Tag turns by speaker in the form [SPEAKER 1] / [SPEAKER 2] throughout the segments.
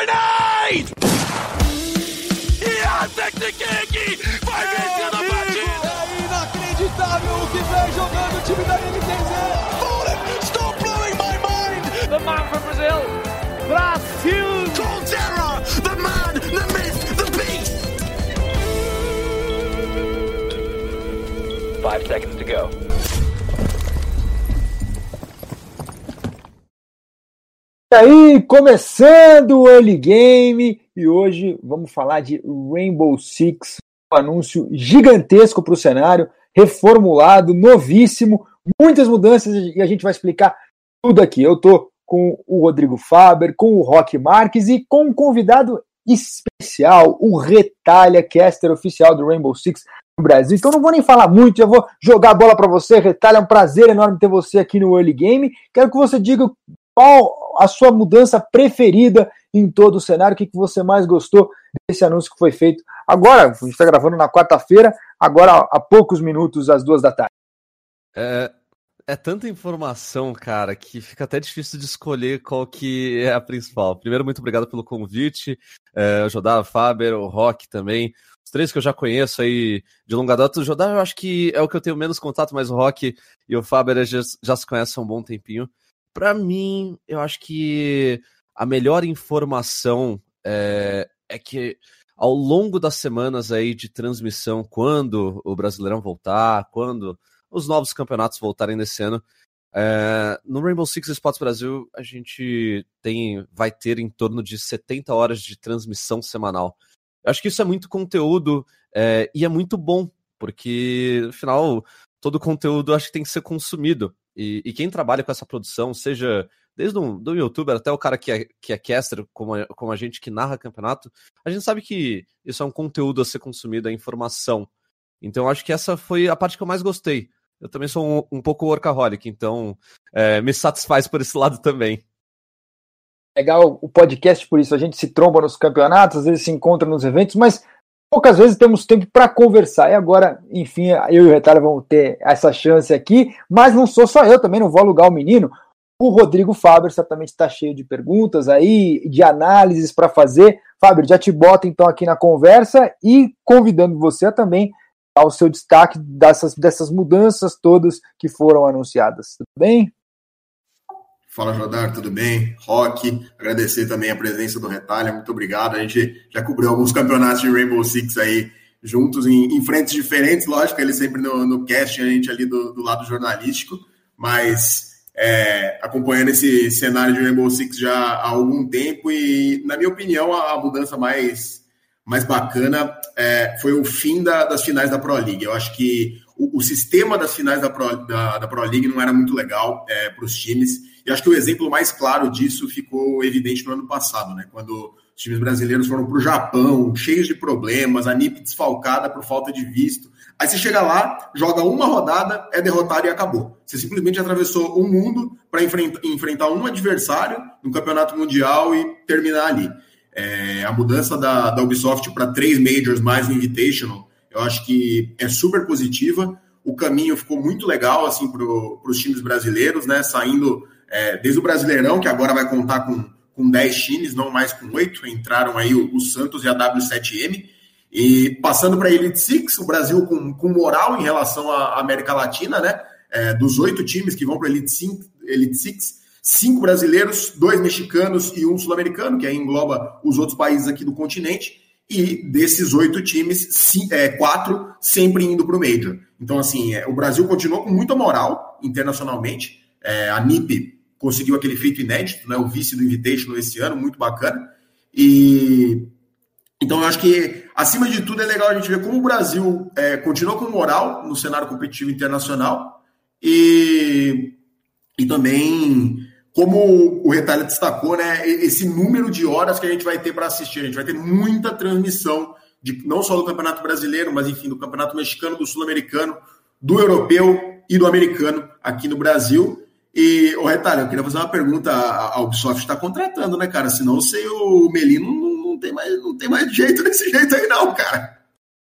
[SPEAKER 1] Grenade! King vai vencer a partida!
[SPEAKER 2] É inacreditável o que vem jogando o time da NTZ!
[SPEAKER 1] Fallen, stop blowing my mind!
[SPEAKER 3] The man from Brazil, Brasil!
[SPEAKER 1] Colterra, the man, the myth, the beast!
[SPEAKER 3] Five seconds to go.
[SPEAKER 4] E aí, começando o Early Game e hoje vamos falar de Rainbow Six, um anúncio gigantesco para o cenário, reformulado, novíssimo, muitas mudanças e a gente vai explicar tudo aqui. Eu tô com o Rodrigo Faber, com o Rock Marques e com um convidado especial, o Retalha, caster oficial do Rainbow Six no Brasil. Então não vou nem falar muito, já vou jogar a bola para você, Retalha, é um prazer enorme ter você aqui no Early Game. Quero que você diga qual a sua mudança preferida em todo o cenário? O que, você mais gostou desse anúncio que foi feito agora? A gente está gravando na quarta-feira, agora há poucos minutos, às duas da tarde.
[SPEAKER 5] É, é tanta informação, cara, que fica até difícil de escolher qual que é a principal. Primeiro, muito obrigado pelo convite, é, o Jodá, o Faber, o Rock também. Os três que eu já conheço aí de longa data. O Jodá eu acho que é o que eu tenho menos contato, mas o Rock e o Faber já, já se conhecem há um bom tempinho. Para mim, eu acho que a melhor informação é, é, que ao longo das semanas aí de transmissão, quando o Brasileirão voltar, quando os novos campeonatos voltarem nesse ano, é, no Rainbow Six Sports Brasil a gente tem, vai ter em torno de 70 horas de transmissão semanal. Eu acho que isso é muito conteúdo é, e é muito bom, porque no todo conteúdo acho que tem que ser consumido. E, e, quem trabalha com essa produção, seja desde um, do youtuber até o cara que é, que é caster, como a, como a gente que narra campeonato, a gente sabe que isso é um conteúdo a ser consumido, é informação. Então acho que essa foi a parte que eu mais gostei. Eu também sou um, um pouco workaholic, então é, me satisfaz por esse lado também.
[SPEAKER 4] Legal o podcast por isso. A gente se tromba nos campeonatos, às vezes se encontra nos eventos, mas poucas vezes temos tempo para conversar. E agora, enfim, eu e o Retalho vamos ter essa chance aqui, mas não sou só eu, também não vou alugar o menino. O Rodrigo Faber certamente está cheio de perguntas aí, de análises para fazer. Faber, já te bota então aqui na conversa e convidando você a também dar o seu destaque dessas, dessas mudanças todas que foram anunciadas. Tudo bem?
[SPEAKER 6] Fala, Jodar, tudo bem? Rock, agradecer também a presença do Retalha, muito obrigado. A gente já cobriu alguns campeonatos de Rainbow Six aí juntos em, em frentes diferentes, lógico, ele sempre no, no cast, a gente ali do, do lado jornalístico, mas é, acompanhando esse cenário de Rainbow Six já há algum tempo e, na minha opinião, a, a mudança mais, mais bacana é, foi o fim da, das finais da Pro League. Eu acho que o, o sistema das finais da Pro, da, da Pro League não era muito legal é, para os times e acho que o exemplo mais claro disso ficou evidente no ano passado, né? Quando os times brasileiros foram para o Japão, cheios de problemas, a NIP desfalcada por falta de visto. Aí você chega lá, joga uma rodada, é derrotado e acabou. Você simplesmente atravessou o mundo para enfrenta, enfrentar um adversário no campeonato mundial e terminar ali. É, a mudança da, da Ubisoft para três majors mais o Invitational, eu acho que é super positiva. O caminho ficou muito legal assim para os times brasileiros, né? Saindo é, desde o Brasileirão, que agora vai contar com, com 10 times, não mais com 8, entraram aí o, o Santos e a W7M, e passando para a Elite Six, o Brasil com, com moral em relação à América Latina, né? É, dos oito times que vão para a Elite, Elite Six, cinco brasileiros, dois mexicanos e um sul-americano, que aí engloba os outros países aqui do continente, e desses oito times, cinco, é, quatro sempre indo para o Major. Então, assim, é, o Brasil continuou com muita moral internacionalmente. É, a NIP conseguiu aquele feito inédito, né? O vice do Invitational esse ano, muito bacana. E então eu acho que, acima de tudo, é legal a gente ver como o Brasil é, continua com moral no cenário competitivo internacional e, e também como o Retalho destacou, né? Esse número de horas que a gente vai ter para assistir. A gente vai ter muita transmissão de não só do Campeonato Brasileiro, mas enfim, do Campeonato Mexicano, do Sul-Americano, do Europeu e do Americano aqui no Brasil. E, o Retalho, eu queria fazer uma pergunta. A Ubisoft está contratando, né, cara? Senão sei o Melino não, não, tem mais, não tem mais jeito desse jeito aí, não, cara.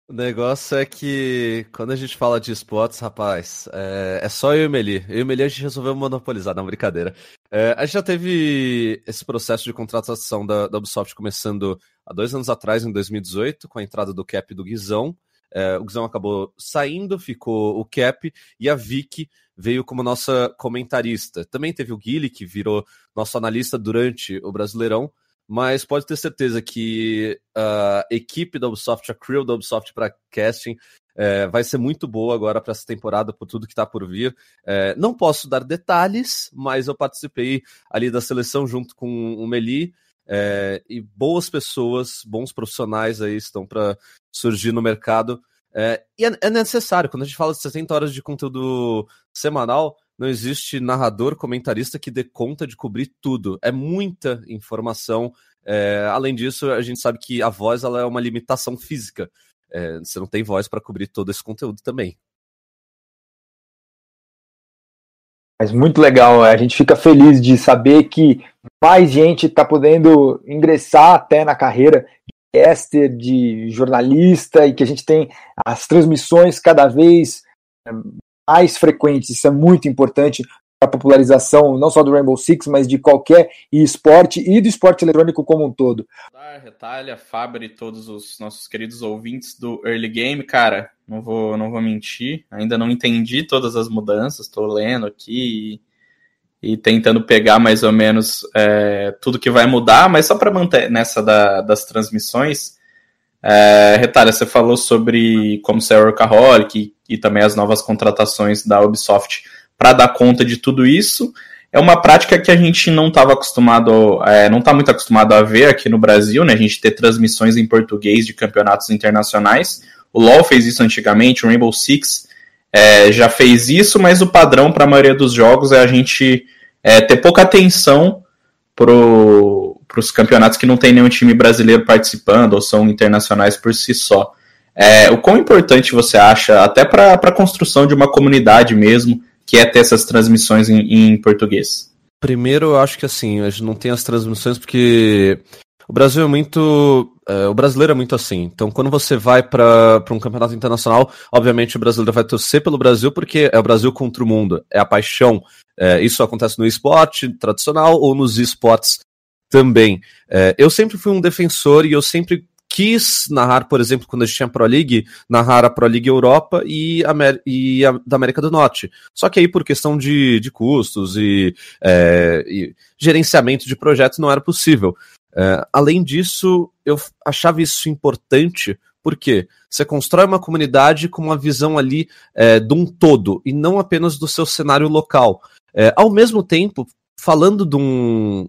[SPEAKER 5] O negócio é que quando a gente fala de esportes, rapaz, é, é só eu e o Meli. Eu e o Meli a gente resolveu monopolizar, não, brincadeira. É, a gente já teve esse processo de contratação da, da, Ubisoft começando há dois anos atrás, em 2018, com a entrada do Cap do Guizão. É, o Guizão acabou saindo, ficou o Cap, e a Vicky veio como nossa comentarista. Também teve o Guile, que virou nosso analista durante o Brasileirão mas pode ter certeza que a equipe da Ubisoft, a crew da Ubisoft para casting, é, vai ser muito boa agora para essa temporada, por tudo que está por vir. É, não posso dar detalhes, mas eu participei ali da seleção junto com o Meli. É, e boas pessoas, bons profissionais aí estão para surgir no mercado. É, e é, é necessário, quando a gente fala de 60 horas de conteúdo semanal, não existe narrador, comentarista que dê conta de cobrir tudo. É muita informação. É, além disso, a gente sabe que a voz ela é uma limitação física. É, você não tem voz para cobrir todo esse conteúdo também.
[SPEAKER 4] Mas muito legal, a gente fica feliz de saber que mais gente está podendo ingressar até na carreira de caster, de jornalista, e que a gente tem as transmissões cada vez mais frequentes. Isso é muito importante para a popularização não só do Rainbow Six, mas de qualquer esporte e do esporte eletrônico como um todo.
[SPEAKER 7] Retalha, Faber e todos os nossos queridos ouvintes do Early Game, cara, não vou, não vou mentir, ainda não entendi todas as mudanças, estou lendo aqui e, e, tentando pegar mais ou menos é, tudo que vai mudar, mas só para manter nessa da, das transmissões, é, Retalha, você falou sobre como ser workaholic e, e também as novas contratações da Ubisoft para dar conta de tudo isso. É uma prática que a gente não estava acostumado, é, não está muito acostumado a ver aqui no Brasil, né? A gente ter transmissões em português de campeonatos internacionais. O LoL fez isso antigamente, o Rainbow Six é, já fez isso, mas o padrão para a maioria dos jogos é a gente é, ter pouca atenção pro os campeonatos que não tem nenhum time brasileiro participando ou são internacionais por si só. É, o quão importante você acha, até para a construção de uma comunidade mesmo, que é ter essas transmissões em, em português?
[SPEAKER 5] Primeiro, eu acho que assim, a gente não tem as transmissões porque o Brasil é muito. É, o brasileiro é muito assim. Então, quando você vai para um campeonato internacional, obviamente o brasileiro vai torcer pelo Brasil porque é o Brasil contra o mundo, é a paixão. É, isso acontece no esporte tradicional ou nos esportes também. É, eu sempre fui um defensor e eu sempre quis narrar, por exemplo, quando a gente tinha Pro League, narrar a Pro League Europa e, Amer e a da América do Norte. Só que aí, por questão de, de custos e, é, e gerenciamento de projetos, não era possível. É, além disso, eu achava isso importante porque você constrói uma comunidade com uma visão ali é, de um todo e não apenas do seu cenário local. É, ao mesmo tempo, falando de um,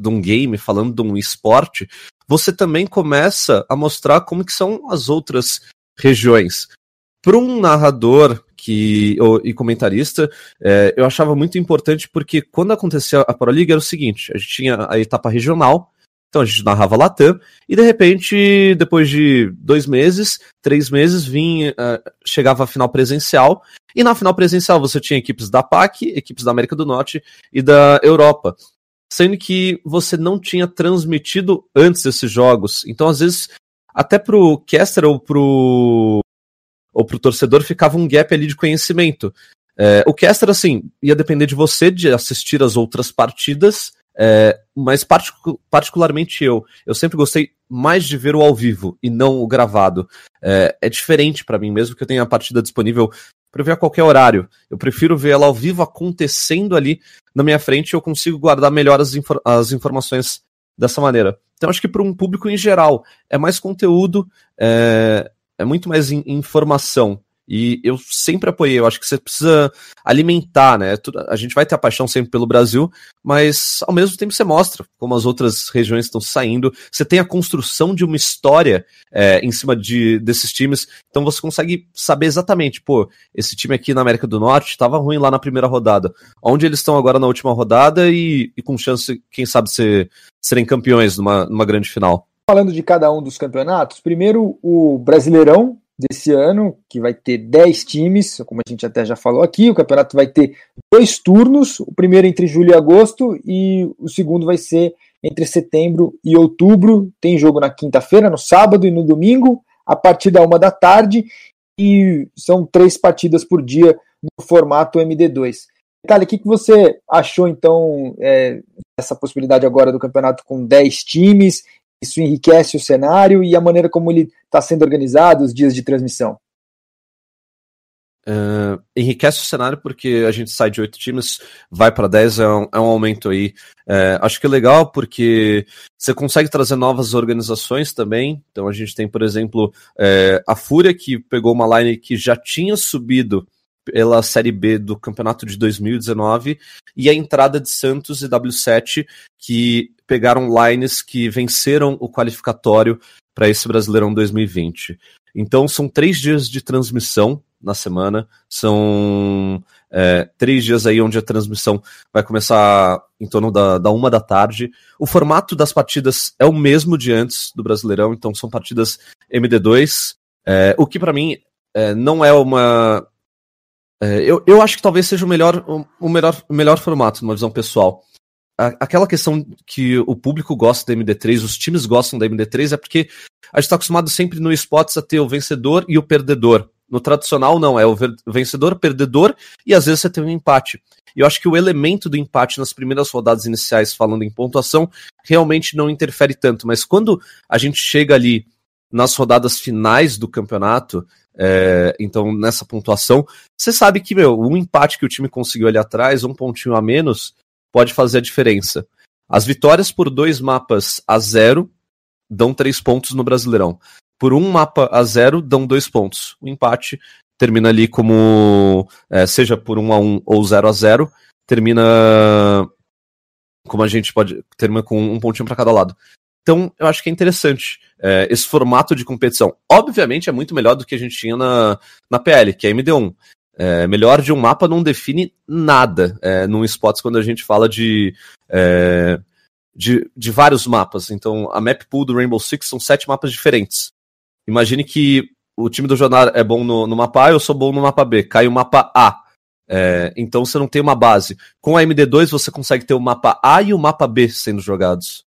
[SPEAKER 5] de um game, falando de um esporte, você também começa a mostrar como que são as outras regiões. Para um narrador que, ou, e comentarista, é, eu achava muito importante porque quando acontecia a League era o seguinte: a gente tinha a etapa regional, então a gente narrava Latam, e de repente, depois de dois meses, três meses, vinha, uh, chegava a final presencial, e na final presencial você tinha equipes da PAC, equipes da América do Norte e da Europa sendo que você não tinha transmitido antes desses jogos. Então, às vezes, até pro caster ou pro, ou pro torcedor ficava um gap ali de conhecimento. É, o caster, assim, ia depender de você de assistir as outras partidas, é, mas particularmente eu, eu sempre gostei mais de ver o ao vivo e não o gravado. É, é diferente para mim, mesmo que eu tenha a partida disponível para ver a qualquer horário. Eu prefiro ver ela ao vivo acontecendo ali na minha frente e eu consigo guardar melhor as, infor as informações dessa maneira. Então acho que para um público em geral é mais conteúdo, é, é muito mais in informação. E eu sempre apoiei, eu acho que você precisa alimentar, né? A gente vai ter a paixão sempre pelo Brasil, mas ao mesmo tempo você mostra como as outras regiões estão saindo. Você tem a construção de uma história é, em cima de, desses times, então você consegue saber exatamente, pô, esse time aqui na América do Norte estava ruim lá na primeira rodada. Onde eles estão agora na última rodada e, e com chance, quem sabe, ser, serem campeões numa, numa grande final.
[SPEAKER 4] Falando de cada um dos campeonatos, primeiro o Brasileirão, desse ano, que vai ter 10 times, como a gente até já falou aqui. O campeonato vai ter dois turnos, o primeiro entre julho e agosto e o segundo vai ser entre setembro e outubro. Tem jogo na quinta-feira, no sábado e no domingo, a partir da uma da tarde e são três partidas por dia no formato MD2. Itália, o que, que você achou então é, dessa possibilidade agora do campeonato com 10 times? Isso enriquece o cenário e a maneira como ele está sendo organizado, os dias de transmissão?
[SPEAKER 5] Uh, enriquece o cenário porque a gente sai de oito times, vai para 10, é um, é um aumento aí. Uh, acho que é legal porque você consegue trazer novas organizações também. Então a gente tem, por exemplo, uh, a Fúria, que pegou uma line que já tinha subido pela Série B do campeonato de 2019, e a entrada de Santos e W7, que pegaram lines que venceram o qualificatório para esse Brasileirão 2020. Então são três dias de transmissão na semana. São é, três dias aí onde a transmissão vai começar em torno da, da uma da tarde. O formato das partidas é o mesmo de antes do Brasileirão, então são partidas MD2, é, o que para mim é, não é uma. É, eu, eu acho que talvez seja o melhor, o, o melhor, o melhor formato, numa visão pessoal aquela questão que o público gosta da MD3, os times gostam da MD3, é porque a gente está acostumado sempre no esportes a ter o vencedor e o perdedor. No tradicional, não, é o vencedor, perdedor e às vezes você tem um empate. E eu acho que o elemento do empate nas primeiras rodadas iniciais, falando em pontuação, realmente não interfere tanto. Mas quando a gente chega ali nas rodadas finais do campeonato, é, então nessa pontuação, você sabe que, meu, um empate que o time conseguiu ali atrás, um pontinho a menos, pode fazer a diferença. As vitórias por dois mapas a zero dão três pontos no Brasileirão por um mapa a zero, dão dois pontos. O empate termina ali como, é, seja por um a um ou zero a zero, termina como a gente pode, termina com um pontinho para cada lado. Então, eu acho que é interessante é, esse formato de competição. Obviamente, é muito melhor do que a gente tinha na, na PL, que é MD1. É, melhor de um mapa não define nada é, num spots quando a gente fala de, é, de, de vários mapas. Então, a map pool do Rainbow Six são sete mapas diferentes. Imagine que o time do jornal é bom no, no mapa A, eu sou bom no mapa B. Cai o mapa A. É, então você não tem uma base. Com a MD2 você consegue ter o mapa A e o mapa B sendo jogados.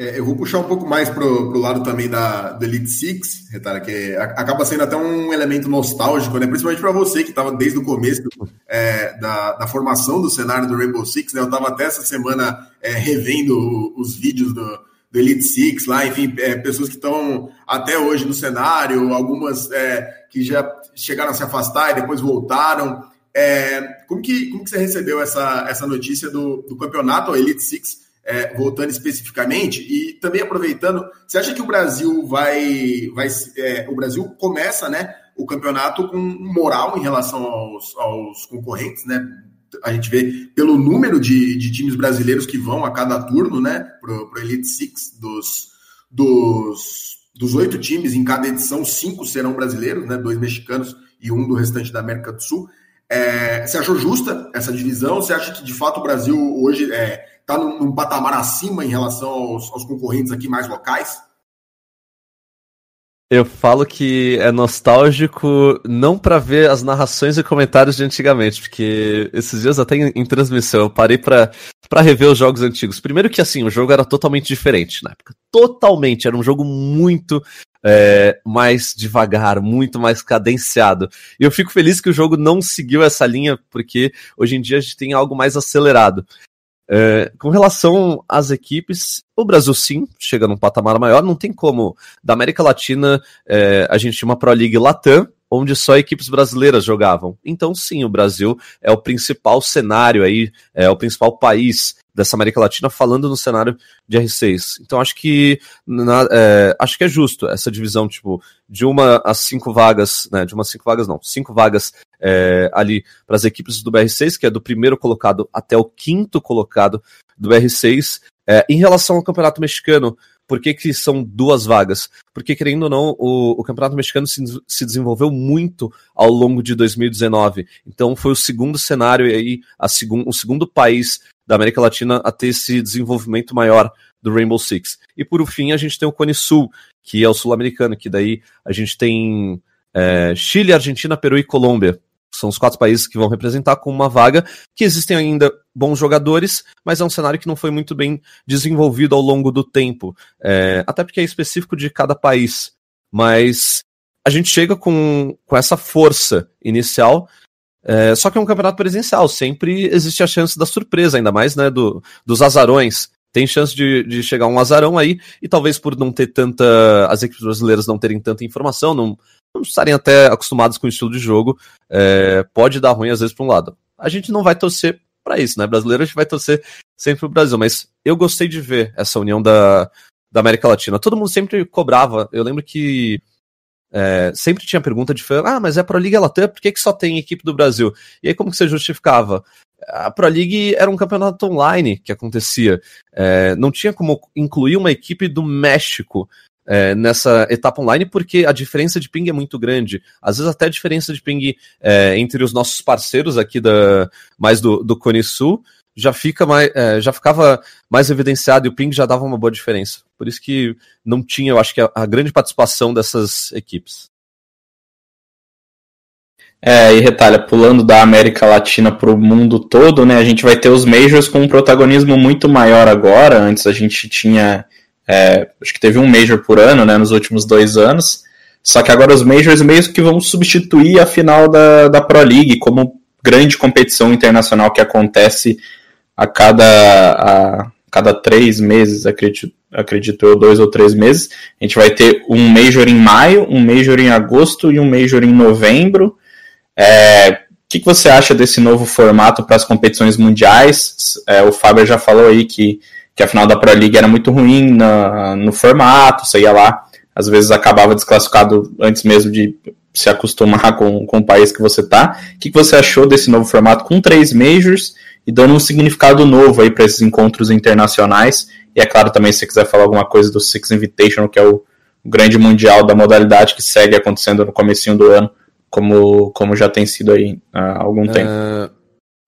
[SPEAKER 6] É, eu vou puxar um pouco mais pro, pro lado também da, Elite Six, Retara, que acaba sendo até um elemento nostálgico, né? Principalmente para você que estava desde o começo é, da, da formação do cenário do Rainbow Six, né? Eu estava até essa semana é, revendo os vídeos do, do Elite Six lá, enfim, é, pessoas que estão até hoje no cenário, algumas é, que já chegaram a se afastar e depois voltaram. É, como, que, como que você recebeu essa, essa notícia do, do campeonato, Elite Six, é, voltando especificamente? E também aproveitando, você acha que o Brasil vai. vai é, o Brasil começa né, o campeonato com moral em relação aos, aos concorrentes, né? a gente vê pelo número de, de times brasileiros que vão a cada turno, né, pro, pro Elite Six dos, dos, dos oito times em cada edição, cinco serão brasileiros, né, dois mexicanos e um do restante da América do Sul. É, você achou justa essa divisão? Você acha que de fato o Brasil hoje é, tá num, num, patamar acima em relação aos, aos concorrentes aqui mais locais?
[SPEAKER 5] Eu falo que é nostálgico não para ver as narrações e comentários de antigamente, porque esses dias até em, em transmissão eu parei para rever os jogos antigos. Primeiro que assim, o jogo era totalmente diferente na época. Totalmente, era um jogo muito é, mais devagar, muito mais cadenciado. E eu fico feliz que o jogo não seguiu essa linha, porque hoje em dia a gente tem algo mais acelerado. É, com relação às equipes, o Brasil sim chega num patamar maior, não tem como. Da América Latina, é, a gente tinha uma Pro League Latam, onde só equipes brasileiras jogavam. Então, sim, o Brasil é o principal cenário aí, é o principal país dessa América Latina falando no cenário de R6. Então, acho que na, é, acho que é justo essa divisão, tipo, de uma a cinco vagas, né? De uma cinco vagas, não, cinco vagas é, ali para as equipes do BR6, que é do primeiro colocado até o quinto colocado do BR6. É, em relação ao Campeonato Mexicano, por que, que são duas vagas? Porque, querendo ou não, o, o Campeonato Mexicano se, se, desenvolveu muito ao longo de 2019. Então, foi o segundo cenário e aí, a segun, o segundo país da América Latina a ter esse desenvolvimento maior do Rainbow Six. E por fim, a gente tem o Cone Sul, que é o sul-americano, que daí a gente tem é, Chile, Argentina, Peru e Colômbia. São os quatro países que vão representar com uma vaga, que existem ainda bons jogadores, mas é um cenário que não foi muito bem desenvolvido ao longo do tempo, é, até porque é específico de cada país. Mas a gente chega com, com essa força inicial, é, só que é um campeonato presencial, sempre existe a chance da surpresa, ainda mais né, do, dos azarões. Tem chance de, de chegar um azarão aí, e talvez por não ter tanta. as equipes brasileiras não terem tanta informação, não, não estarem até acostumados com o estilo de jogo, é, pode dar ruim às vezes para um lado. A gente não vai torcer para isso, né? Brasileiro a gente vai torcer sempre pro Brasil, mas eu gostei de ver essa união da, da América Latina. Todo mundo sempre cobrava. Eu lembro que é, sempre tinha pergunta de fã, ah, mas é Pro League Latam, por que, que só tem equipe do Brasil? E aí como que você justificava? A Pro League era um campeonato online que acontecia. É, não tinha como incluir uma equipe do México é, nessa etapa online, porque a diferença de ping é muito grande. Às vezes até a diferença de ping é, entre os nossos parceiros aqui da mais do, do Cone Sul já fica mais, é, já ficava mais evidenciado e o ping já dava uma boa diferença. Por isso que não tinha, eu acho que a, a grande participação dessas equipes.
[SPEAKER 7] É, e retalha, pulando da América Latina para o mundo todo, né? A gente vai ter os Majors com um protagonismo muito maior agora. Antes a gente tinha é, acho que teve um Major por ano, né, nos últimos dois anos. Só que agora os Majors meio que vão substituir a final da, da Pro League como grande competição internacional que acontece a cada, a cada três meses, acredito, acredito eu, dois ou três meses. A gente vai ter um Major em maio, um Major em agosto e um Major em novembro. É, o que, você acha desse novo formato para as competições mundiais? É, o Fábio já falou aí que que a final da Pro League era muito ruim na, no formato, você ia lá, às vezes acabava desclassificado antes mesmo de se acostumar com, com o país que você tá. O que, que você achou desse novo formato com três majors e dando um significado novo aí para esses encontros internacionais? E é claro também, se você quiser falar alguma coisa do Six Invitational, que é o, o grande mundial da modalidade que segue acontecendo no comecinho do ano, como, como já tem sido aí há algum tempo. Uh,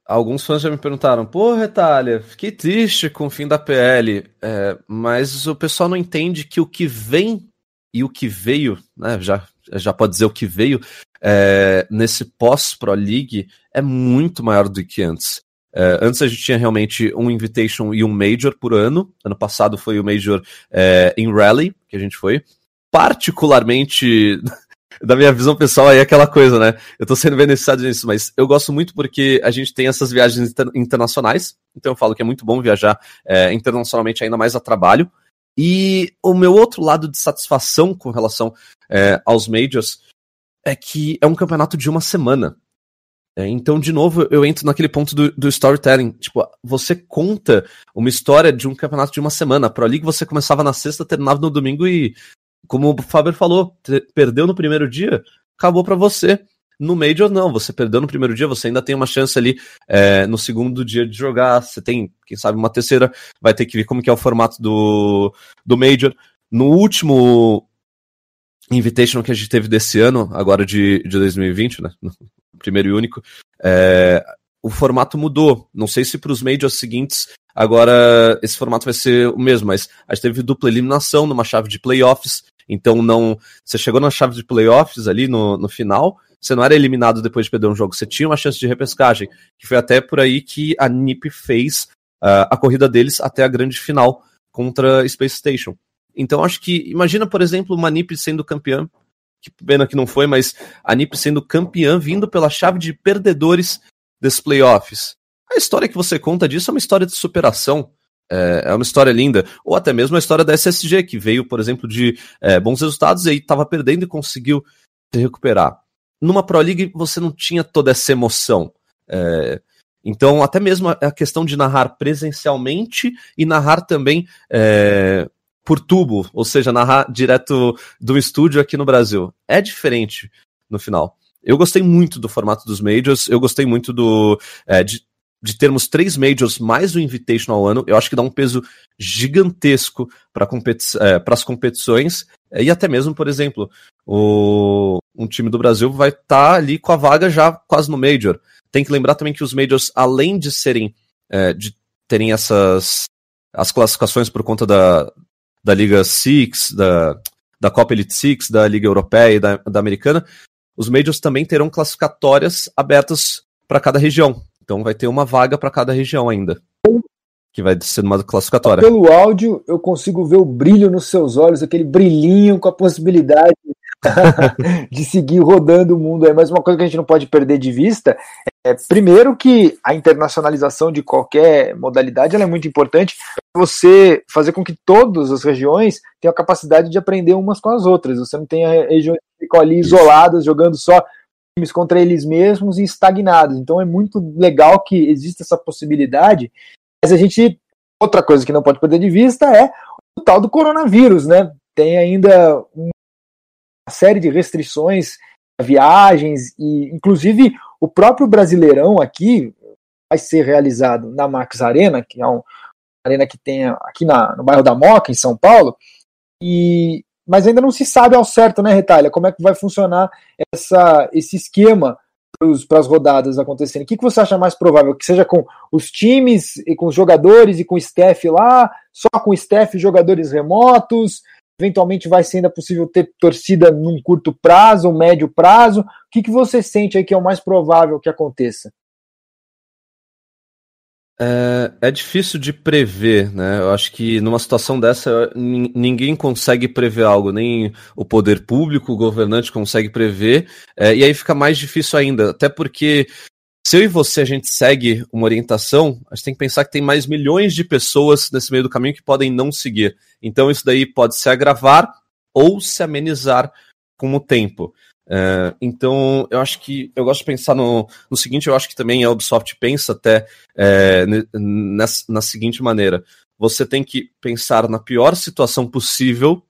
[SPEAKER 5] Alguns fãs já me perguntaram, pô, Retalha, fiquei triste com o fim da PL, é, mas o pessoal não entende que o que vem e o que veio, né, já, já pode dizer o que veio, é, nesse pós-Pro League é muito maior do que antes. É, antes a gente tinha realmente um Invitation e um Major por ano. Ano passado foi o Major é, em Rally, que a gente foi. Particularmente da minha visão pessoal aí é aquela coisa, né? Eu tô sendo beneficiado nisso, mas eu gosto muito porque a gente tem essas viagens inter internacionais, então eu falo que é muito bom viajar é, internacionalmente ainda mais a trabalho. E o meu outro lado de satisfação com relação é, aos Majors é que é um campeonato de uma semana. É, então, de novo, eu entro naquele ponto do, do, storytelling. Tipo, você conta uma história de um campeonato de uma semana. Pro League você começava na sexta, terminava no domingo e como o Faber falou, perdeu no primeiro dia, acabou para você. No Major, não, você perdeu no primeiro dia, você ainda tem uma chance ali é, no segundo dia de jogar. Você tem, quem sabe, uma terceira, vai ter que ver como que é o formato do, do Major. No último Invitation que a gente teve desse ano, agora de, de 2020, né? primeiro e único, é, o formato mudou. Não sei se para os Majors seguintes agora esse formato vai ser o mesmo, mas a gente teve dupla eliminação numa chave de playoffs. Então não. Você chegou na chave de playoffs ali no, no final, você não era eliminado depois de perder um jogo, você tinha uma chance de repescagem, que foi até por aí que a NiP fez uh, a corrida deles até a grande final contra Space Station. Então acho que, imagina, por exemplo, uma NiP sendo campeã, que pena que não foi, mas a NiP sendo campeã vindo pela chave de perdedores desses playoffs. A história que você conta disso é uma história de superação, é, é uma história linda. Ou até mesmo a história da SSG, que veio, por exemplo, de é, bons resultados e aí estava perdendo e conseguiu se recuperar. Numa Pro League você não tinha toda essa emoção. É, então, até mesmo a questão de narrar presencialmente e narrar também é, por tubo, ou seja, narrar direto do estúdio aqui no Brasil. É diferente no final. Eu gostei muito do formato dos Majors, eu gostei muito do. É, de de termos três majors mais o Invitational ao ano, eu acho que dá um peso gigantesco para competi é, as competições. E até mesmo, por exemplo, o, um time do Brasil vai estar tá ali com a vaga já quase no Major. Tem que lembrar também que os Majors, além de serem é, de terem essas as classificações por conta da, da Liga Six, da, da Copa Elite Six, da Liga Europeia e da, da Americana, os Majors também terão classificatórias abertas para cada região. Então vai ter uma vaga para cada região ainda. Que vai ser uma classificatória.
[SPEAKER 4] Pelo áudio, eu consigo ver o brilho nos seus olhos, aquele brilhinho com a possibilidade de seguir rodando o mundo aí. Mas uma coisa que a gente não pode perder de vista é, primeiro, que a internacionalização de qualquer modalidade é muito importante você fazer com que todas as regiões tenham a capacidade de aprender umas com as outras. Você não tem regiões que ficam ali isoladas, jogando só times contra eles mesmos e estagnados. Então é muito legal que exista essa possibilidade. Mas a gente. Outra coisa que não pode perder de vista é o tal do coronavírus, né? Tem ainda uma série de restrições viagens e, inclusive, o próprio Brasileirão aqui vai ser realizado na Max Arena, que é uma arena que tem aqui na, no bairro da Moca, em São Paulo, e mas ainda não se sabe ao certo, né, Retalha, como é que vai funcionar essa, esse esquema para as rodadas acontecerem. O que, que você acha mais provável? Que seja com os times e com os jogadores e com o staff lá, só com o staff e jogadores remotos? Eventualmente vai ser ainda possível ter torcida num curto prazo, um médio prazo? O que, que você sente aí que é o mais provável que aconteça?
[SPEAKER 5] É, é, difícil de prever, né? Eu acho que numa situação dessa ninguém consegue prever algo, nem o poder público, o governante consegue prever, é, e aí fica mais difícil ainda, até porque se eu e você a gente segue uma orientação, a gente tem que pensar que tem mais milhões de pessoas nesse meio do caminho que podem não seguir. Então isso daí pode se agravar ou se amenizar com o tempo. É, então, eu acho que eu gosto de pensar no, no seguinte, eu acho que também a Ubisoft pensa até é, nessa, na seguinte maneira: você tem que pensar na pior situação possível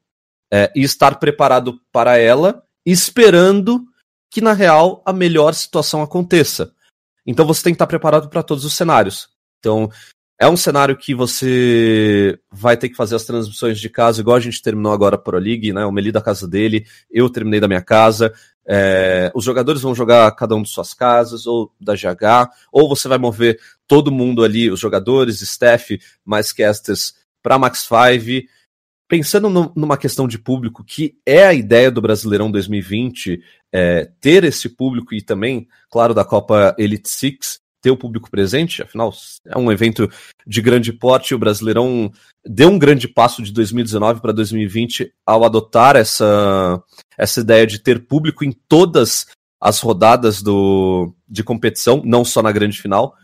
[SPEAKER 5] é, e estar preparado para ela, esperando que na real a melhor situação aconteça. Então você tem que estar preparado para todos os cenários. Então, é um cenário que você vai ter que fazer as transmissões de casa, igual a gente terminou agora a Pro League, né? O Meli da casa dele, eu terminei da minha casa. É, os jogadores vão jogar cada um de suas casas, ou da GH, ou você vai mover todo mundo ali, os jogadores, staff, mais casters, para Max 5. Pensando no, numa questão de público, que é a ideia do Brasileirão 2020, é, ter esse público e também, claro, da Copa Elite Six, ter o público presente, afinal, é um evento de grande porte. O Brasileirão deu um grande passo de 2019 para 2020 ao adotar essa, essa ideia de ter público em todas as rodadas do, de competição, não só na grande final.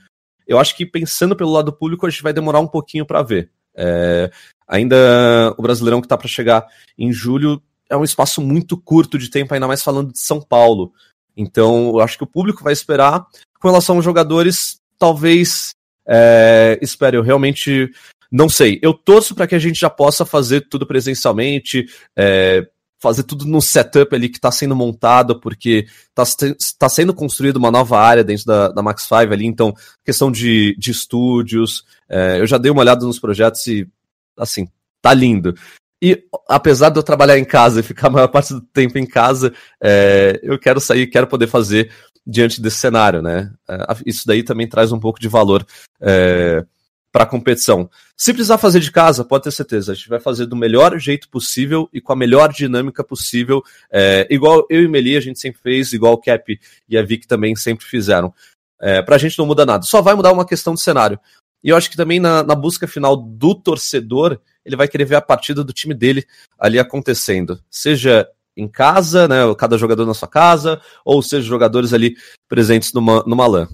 [SPEAKER 5] Eu acho que pensando pelo lado público, a gente vai demorar um pouquinho para ver. É, ainda o Brasileirão que está para chegar em julho é um espaço muito curto de tempo, ainda mais falando de São Paulo. Então, eu acho que o público vai esperar. Com relação aos jogadores, talvez. É, eu realmente não sei. Eu torço para que a gente já possa fazer tudo presencialmente, é, fazer tudo no setup ali que está sendo montado, porque está tá sendo construída uma nova área dentro da, da Max 5 ali, então, questão de, de estúdios. É, eu já dei uma olhada nos projetos e, assim, tá lindo. E apesar de eu trabalhar em casa e ficar a maior parte do tempo em casa, é, eu quero sair, quero poder fazer diante desse cenário, né? É, isso daí também traz um pouco de valor é, para a competição. Se precisar fazer de casa, pode ter certeza, a gente vai fazer do melhor jeito possível e com a melhor dinâmica possível, é, igual eu e Meli a gente sempre fez, igual o Cap e a Vic também sempre fizeram. É, para a gente não muda nada, só vai mudar uma questão de cenário. E eu acho que também na, na busca final do torcedor, ele vai querer ver a partida do time dele ali acontecendo. Seja em casa, né, cada jogador na sua casa, ou seja, jogadores ali presentes numa, numa LAN.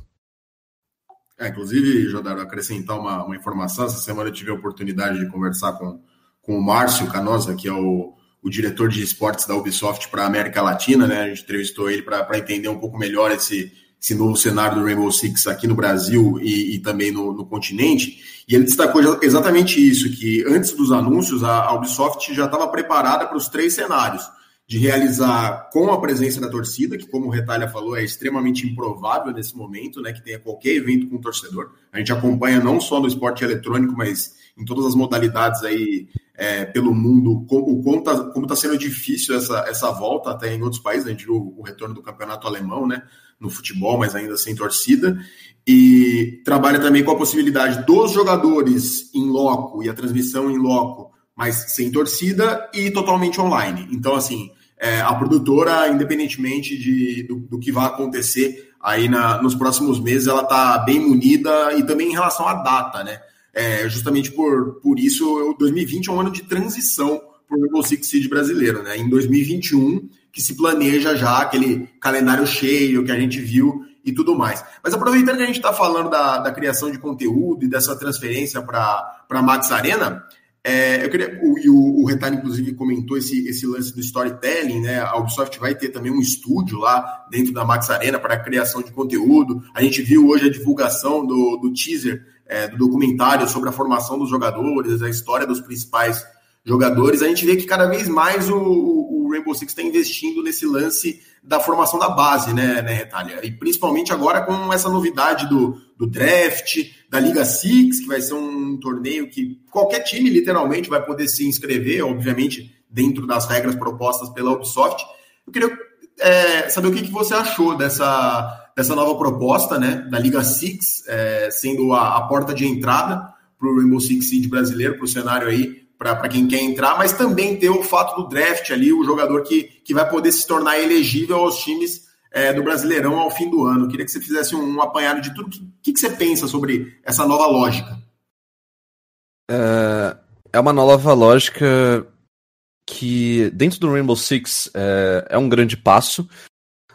[SPEAKER 6] É, inclusive, Jodaro, acrescentar uma, uma informação, essa semana eu tive a oportunidade de conversar com, com o Márcio Canosa, que é o, o diretor de esportes da Ubisoft para a América Latina, né? A gente entrevistou ele para entender um pouco melhor esse, esse novo cenário do Rainbow Six aqui no Brasil e, e também no, no, continente. E ele destacou exatamente isso, que antes dos anúncios, a, Ubisoft já estava preparada para os três cenários. De realizar com a presença da torcida, que, como o Retalha falou, é extremamente improvável nesse momento, né? Que tenha qualquer evento com torcedor. A gente acompanha não só no esporte eletrônico, mas em todas as modalidades aí é, pelo mundo, como está tá sendo difícil essa, essa volta até em outros países. A gente viu o retorno do campeonato alemão, né? No futebol, mas ainda sem torcida. E trabalha também com a possibilidade dos jogadores em loco e a transmissão em loco, mas sem torcida e totalmente online. Então, assim, é, a produtora, independentemente de, do, do que vai acontecer aí na, nos próximos meses, ela está bem munida e também em relação à data, né? É, justamente por, por isso, 2020 é um ano de transição para o Rainbow Six brasileiro, né? Em 2021, que se planeja já aquele calendário cheio que a gente viu e tudo mais. Mas aproveitando que a gente está falando da, da criação de conteúdo e dessa transferência para a Max Arena, é, eu queria, o, o, o Retalho, inclusive, comentou esse, esse lance do storytelling, né? A Ubisoft vai ter também um estúdio lá dentro da Max Arena para criação de conteúdo. A gente viu hoje a divulgação do, do teaser, é, do documentário sobre a formação dos jogadores, a história dos principais jogadores. A gente vê que cada vez mais o Rainbow Six está investindo nesse lance da formação da base, né, né, Retalha? E principalmente agora com essa novidade do, do draft, da Liga Six, que vai ser um torneio que qualquer time literalmente vai poder se inscrever, obviamente dentro das regras propostas pela Ubisoft. Eu queria é, saber o que, que você achou dessa, dessa nova proposta, né, da Liga Six, é, sendo a, a, porta de entrada para o Rainbow Six Siege brasileiro, para o cenário aí para quem quer entrar, mas também ter o fato do draft ali, o jogador que, que vai poder se tornar elegível aos times é, do Brasileirão ao fim do ano. Queria que você fizesse um, um apanhado de tudo. O que, que, que, você pensa sobre essa nova lógica?
[SPEAKER 5] É, é uma nova lógica que, dentro do Rainbow Six, é, é um grande passo.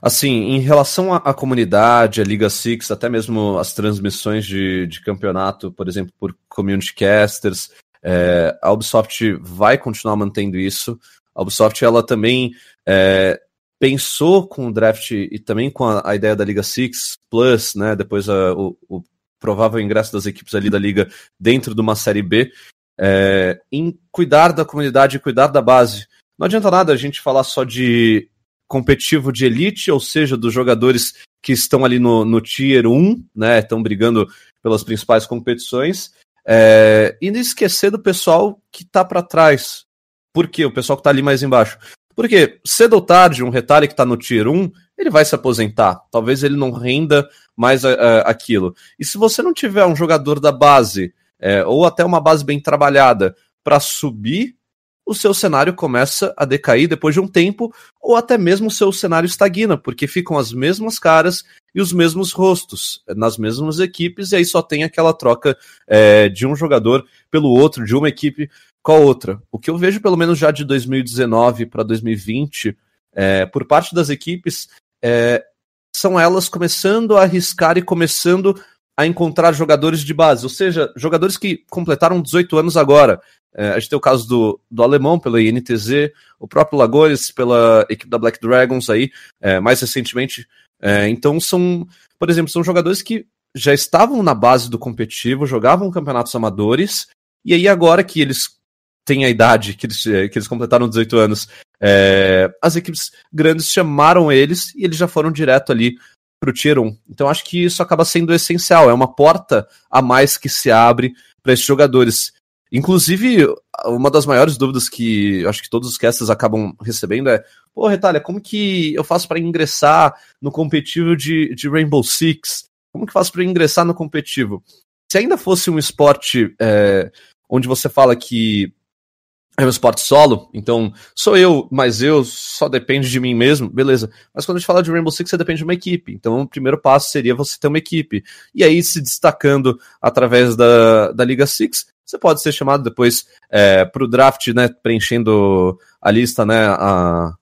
[SPEAKER 5] Assim, em relação à, comunidade, a Liga Six, até mesmo as transmissões de, de campeonato, por exemplo, por community casters, é, a Ubisoft vai continuar mantendo isso. A Ubisoft ela também é, pensou com o draft e também com a, a ideia da Liga Six Plus, né? Depois a, o, o, provável ingresso das equipes ali da liga dentro de uma série B, é, em cuidar da comunidade cuidar da base. Não adianta nada a gente falar só de competitivo de elite, ou seja, dos jogadores que estão ali no, no tier 1, né? Estão brigando pelas principais competições, é, e não esquecer do pessoal que tá para trás. Por quê? O pessoal que tá ali mais embaixo. Porque cedo ou tarde, um retalho que tá no Tier 1, ele vai se aposentar. Talvez ele não renda mais a, a, aquilo. E se você não tiver um jogador da base, é, ou até uma base bem trabalhada, para subir, o seu cenário começa a decair depois de um tempo, ou até mesmo o seu cenário estagna, porque ficam as mesmas caras e os mesmos rostos nas mesmas equipes, e aí só tem aquela troca é, de um jogador pelo outro, de uma equipe com a outra. O que eu vejo, pelo menos já de 2019 para 2020, é, por parte das equipes, é, são elas começando a arriscar e começando a encontrar jogadores de base, ou seja, jogadores que completaram 18 anos agora. É, a gente tem o caso do, do Alemão pela INTZ, o próprio Lagores pela equipe da Black Dragons aí, é, mais recentemente. É, então são, por exemplo, são jogadores que já estavam na base do competitivo, jogavam campeonatos amadores, e aí agora que eles têm a idade, que eles, que eles completaram 18 anos, é, as equipes grandes chamaram eles e eles já foram direto ali para o Tier 1. Então acho que isso acaba sendo essencial, é uma porta a mais que se abre para esses jogadores. Inclusive, uma das maiores dúvidas que acho que todos os casters acabam recebendo é: pô, Retalha, como que eu faço para ingressar no competitivo de, de Rainbow Six? Como que eu faço para ingressar no competitivo? Se ainda fosse um esporte é, onde você fala que é um esporte solo, então sou eu, mas eu só depende de mim mesmo, beleza. Mas quando a gente fala de Rainbow Six, você depende de uma equipe. Então o primeiro passo seria você ter uma equipe. E aí, se destacando através da, da Liga Six, você pode ser chamado depois é, para o draft, né? Preenchendo a lista, né? A,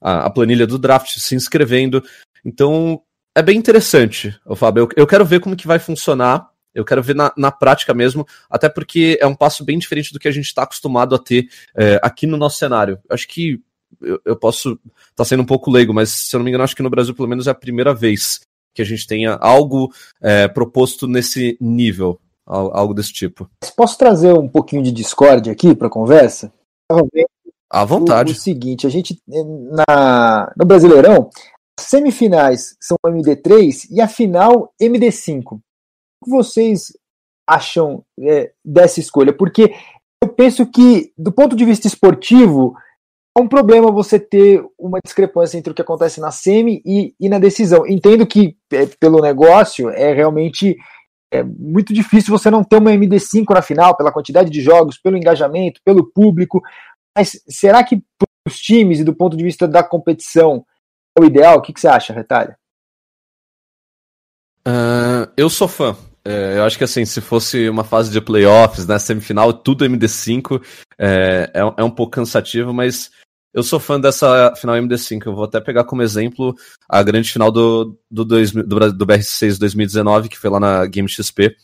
[SPEAKER 5] a, a, planilha do draft, se inscrevendo. Então é bem interessante, Fábio. Eu, eu quero ver como que vai funcionar eu quero ver na, na prática mesmo, até porque é um passo bem diferente do que a gente está acostumado a ter é, aqui no nosso cenário. Acho que eu, eu posso estar tá sendo um pouco leigo, mas se eu não me engano, acho que no Brasil pelo menos é a primeira vez que a gente tenha algo é, proposto nesse nível, algo desse tipo.
[SPEAKER 4] Posso trazer um pouquinho de discórdia aqui para a conversa?
[SPEAKER 5] À vontade.
[SPEAKER 4] O, o, seguinte, a gente na, no Brasileirão, semifinais são MD3 e a final MD5 que vocês acham é, dessa escolha? Porque eu penso que, do ponto de vista esportivo, é um problema você ter uma discrepância entre o que acontece na semi e, e na decisão. Entendo que, é, pelo negócio, é realmente é muito difícil você não ter uma MD5 na final, pela quantidade de jogos, pelo engajamento, pelo público. Mas será que, por dos times e do ponto de vista da competição é o ideal? O que, que você acha, Retalha?
[SPEAKER 5] Uh, eu sou fã. É, eu acho que assim, se fosse uma fase de playoffs, né, semifinal, tudo MD5, é, é, é um pouco cansativo, mas eu sou fã dessa final MD5. Eu vou até pegar como exemplo a grande final do, do, dois, do, do BR6 2019, que foi lá na Game XP.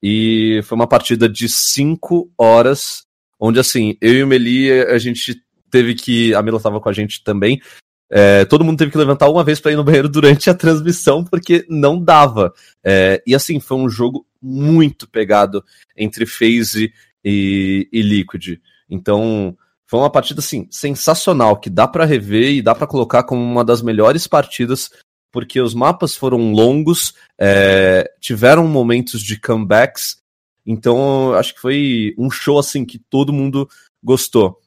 [SPEAKER 5] E foi uma partida de 5 horas, onde assim, eu e o Meli, a gente teve que. A Mila tava com a gente também. É, todo mundo teve que levantar uma vez para ir no banheiro durante a transmissão, porque não dava. É, e assim, foi um jogo muito pegado entre FaZe e, e Liquid. Então, foi uma partida assim sensacional que dá para rever e dá para colocar como uma das melhores partidas porque os mapas foram longos, é, tiveram momentos de comebacks, então acho que foi um show assim que todo mundo gostou.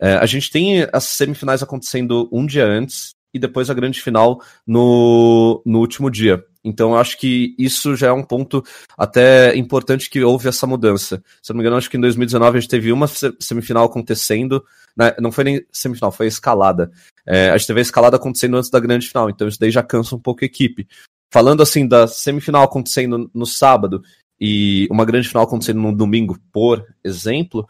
[SPEAKER 5] É, a gente tem as semifinais acontecendo um dia antes e depois a grande final no, no último dia. Então eu acho que isso já é um ponto até importante que houve essa mudança. Se eu não me engano, acho que em 2019 a gente teve uma semifinal acontecendo, né? não foi nem semifinal, foi escalada. É, a gente teve a escalada acontecendo antes da grande final, então isso daí já cansa um pouco a equipe. Falando assim da semifinal acontecendo no sábado e uma grande final acontecendo no domingo, por exemplo,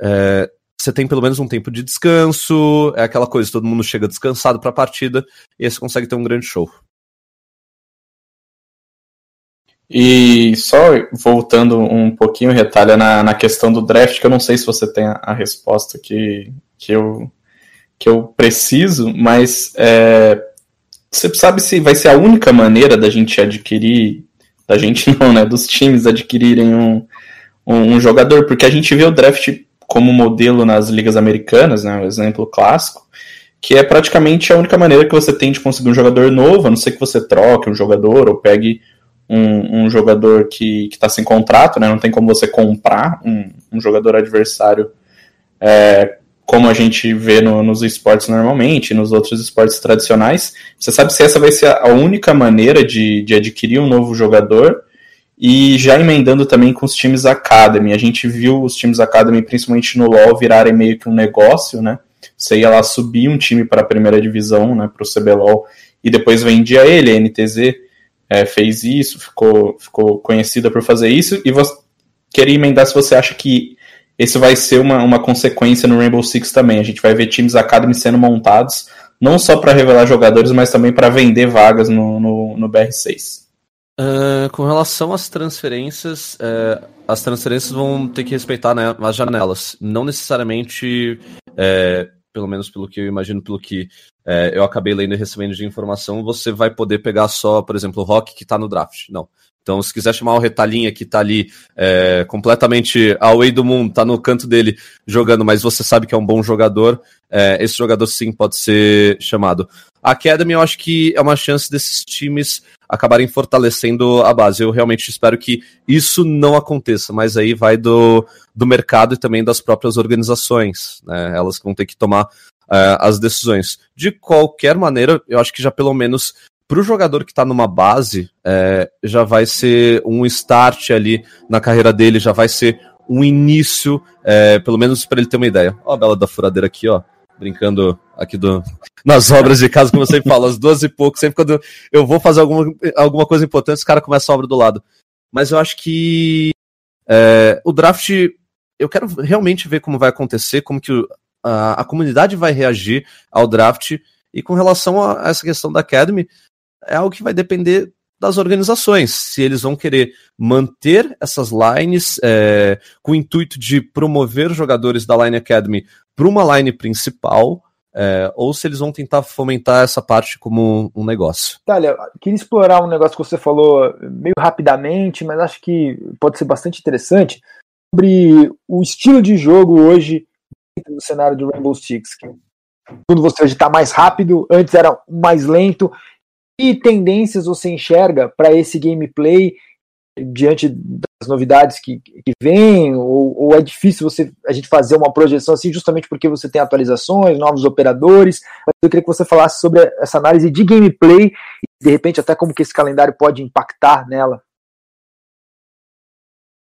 [SPEAKER 5] é, você tem pelo menos um tempo de descanso, é aquela coisa, todo mundo chega descansado para a partida e você consegue ter um grande show.
[SPEAKER 7] E só voltando um pouquinho, retalha na, na questão do draft, que eu não sei se você tem a, a resposta que, que, eu, que eu preciso, mas é, você sabe se vai ser a única maneira da gente adquirir, da gente não, né, dos times adquirirem um, um, um jogador, porque a gente vê o draft como modelo nas ligas americanas, né, um exemplo clássico, que é praticamente a única maneira que você tem de conseguir um jogador novo, a não ser que você troque um jogador ou pegue um, um jogador que está sem contrato, né? Não tem como você comprar um, um jogador adversário é, como a gente vê no, nos esportes normalmente, nos outros esportes tradicionais. Você sabe se essa vai ser a única maneira de, de adquirir um novo jogador e já emendando também com os times Academy. A gente viu os times Academy, principalmente no LoL, virarem meio que um negócio, né? Você ia lá subir um time para a primeira divisão, né, para o CBLOL, e depois vendia ele, a NTZ é, fez isso, ficou, ficou conhecida por fazer isso, e você queria emendar se você acha que esse vai ser uma, uma consequência no Rainbow Six também. A gente vai ver times Academy sendo montados, não só para revelar jogadores, mas também para vender vagas no, no, no BR6.
[SPEAKER 5] Uh, com relação às transferências, uh, as transferências vão ter que respeitar né, as janelas. Não necessariamente, uh, pelo menos pelo que eu imagino, pelo que é, eu acabei lendo e recebendo de informação, você vai poder pegar só, por exemplo, o Rock que está no draft. Não. Então, se quiser chamar o Retalhinha que está ali é, completamente away do mundo, está no canto dele jogando, mas você sabe que é um bom jogador, é, esse jogador sim pode ser chamado. A Academy, eu acho que é uma chance desses times acabarem fortalecendo a base. Eu realmente espero que isso não aconteça, mas aí vai do, do mercado e também das próprias organizações. Né? Elas vão ter que tomar uh, as decisões. De qualquer maneira, eu acho que já pelo menos para o jogador que está numa base, é, já vai ser um start ali na carreira dele, já vai ser um início, é, pelo menos para ele ter uma ideia. Ó, a bela da furadeira aqui, ó, brincando aqui do, nas obras de casa, como sempre falo, às duas e pouco, sempre quando eu vou fazer alguma, alguma coisa importante, os caras começam a obra do lado. Mas eu acho que é, o draft, eu quero realmente ver como vai acontecer, como que a, comunidade vai reagir ao draft. E com relação a essa questão da Academy, é algo que vai depender das organizações, se eles vão querer manter essas lines é, com o intuito de promover jogadores da Line Academy para uma line principal, é, ou se eles vão tentar fomentar essa parte como um, negócio.
[SPEAKER 4] Talha, queria explorar um negócio que você falou meio rapidamente, mas acho que pode ser bastante interessante, sobre o estilo de jogo hoje no cenário do Rainbow Six. Quando você hoje está mais rápido, antes era mais lento. E tendências você enxerga para esse gameplay diante das novidades que, que vêm? Ou, ou, é difícil você a gente fazer uma projeção assim, justamente porque você tem atualizações, novos operadores? Mas eu queria que você falasse sobre essa análise de gameplay e de repente até como que esse calendário pode impactar nela.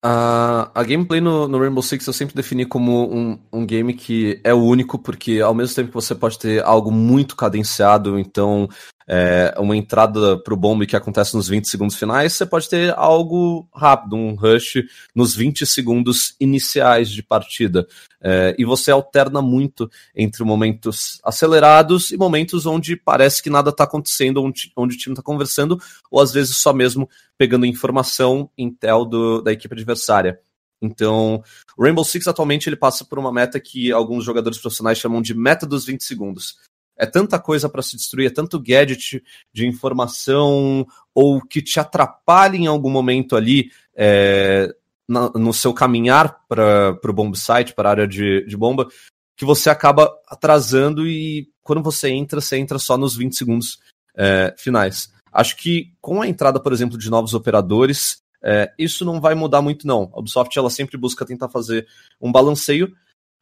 [SPEAKER 5] A, a gameplay no, no, Rainbow Six eu sempre defini como um, um game que é único, porque ao mesmo tempo que você pode ter algo muito cadenciado, então é, uma entrada pro bombe que acontece nos 20 segundos finais, você pode ter algo rápido, um rush nos 20 segundos iniciais de partida. É, e você alterna muito entre momentos acelerados e momentos onde parece que nada está acontecendo, onde, onde o time está conversando, ou às vezes só mesmo pegando informação intel do, da equipe adversária. Então, o Rainbow Six atualmente ele passa por uma meta que alguns jogadores profissionais chamam de meta dos 20 segundos é tanta coisa para se destruir, é tanto gadget de informação ou que te atrapalha em algum momento ali é, na, no seu caminhar para o bomb site, para a área de, de bomba, que você acaba atrasando e quando você entra, você entra só nos 20 segundos é, finais. Acho que com a entrada, por exemplo, de novos operadores, é, isso não vai mudar muito, não. A Ubisoft ela sempre busca tentar fazer um balanceio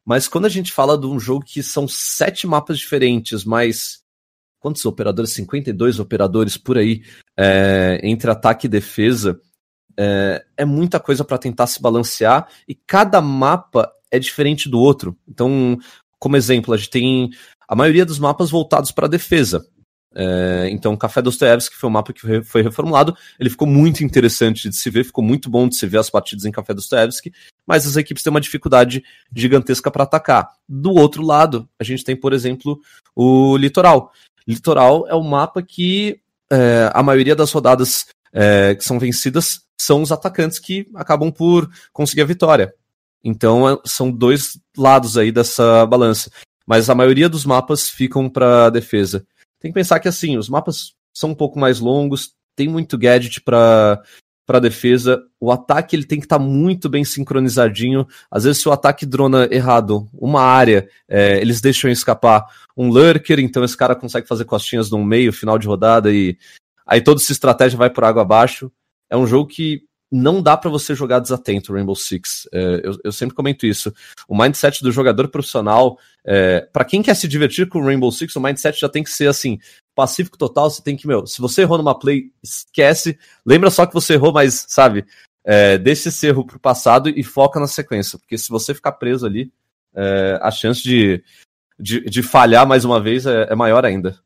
[SPEAKER 5] mas quando a gente fala de um jogo que são sete mapas diferentes, mas quantos operadores? 52 operadores por aí, é, entre ataque e defesa, é, é muita coisa para tentar se balancear e cada mapa é diferente do outro. Então, como exemplo, a gente tem a maioria dos mapas voltados para defesa. É, então, Café Dostoevsky, foi um mapa que foi reformulado, ele ficou muito interessante de se ver, ficou muito bom de se ver as partidas em Café Dostoevsky, mas as equipes têm uma dificuldade gigantesca para atacar. Do outro lado, a gente tem, por exemplo, o Litoral. Litoral é um mapa que é, a maioria das rodadas é, que são vencidas são os atacantes que acabam por conseguir a vitória. Então, é, são dois lados aí dessa balança. Mas a maioria dos mapas ficam para defesa tem que pensar que assim, os mapas são um pouco mais longos, tem muito gadget para para defesa. O ataque ele tem que estar tá muito bem sincronizadinho. Às vezes, se o ataque drona errado uma área, é, eles deixam escapar um lurker, então esse cara consegue fazer costinhas no meio, final de rodada, e aí toda essa estratégia vai por água abaixo. É um jogo que não dá para você jogar desatento Rainbow Six. É, eu, eu, sempre comento isso. O mindset do jogador profissional, é, para quem quer se divertir com Rainbow Six, o mindset já tem que ser assim, pacífico total. Você tem que, meu, se você errou numa play, esquece. Lembra só que você errou, mas, sabe, é, deixa esse erro pro passado e foca na sequência. Porque se você ficar preso ali, é, a chance de, de, de, falhar mais uma vez é, é maior ainda.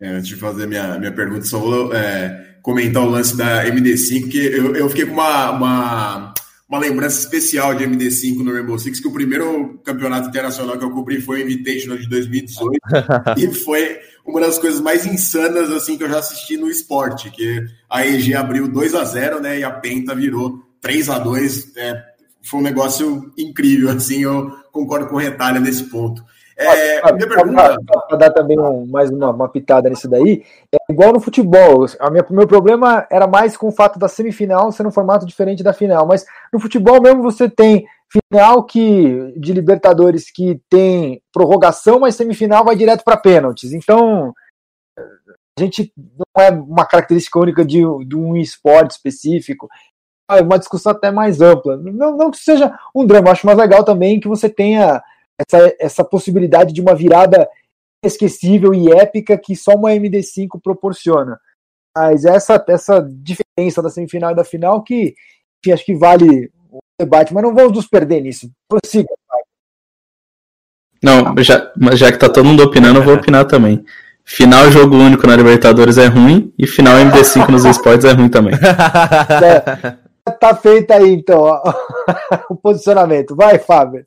[SPEAKER 6] É, antes de fazer minha, minha pergunta, só vou é, comentar o lance da MD5, que eu, eu fiquei com uma, uma, uma, lembrança especial de MD5 no Rainbow Six, que o primeiro campeonato internacional que eu cobri foi o Invitational de 2018, e foi uma das coisas mais insanas assim que eu já assisti no esporte, que a EG abriu 2 a 0 né, e a Penta virou 3 a 2 é, foi um negócio incrível, assim, eu concordo com o Retalha nesse ponto.
[SPEAKER 4] É, Para dar também um, mais uma, uma, pitada nisso daí, é igual no futebol. A minha, meu problema era mais com o fato da semifinal ser um formato diferente da final. Mas no futebol mesmo você tem final que de Libertadores que tem prorrogação, mas semifinal vai direto para pênaltis. Então a gente não é uma característica única de, de um esporte específico. É uma discussão até mais ampla. Não, não que seja um drama, acho mais legal também que você tenha essa, essa possibilidade de uma virada esquecível e épica que só uma MD5 proporciona. Mas essa, essa diferença da semifinal e da final que, que acho que vale o debate, mas não vamos nos perder nisso. Prossiga.
[SPEAKER 7] Não, já, já que tá todo mundo opinando, eu vou opinar também. Final jogo único na Libertadores é ruim e final MD5 nos esportes é ruim também.
[SPEAKER 4] É, tá feito aí então ó, o posicionamento. Vai, Fábio.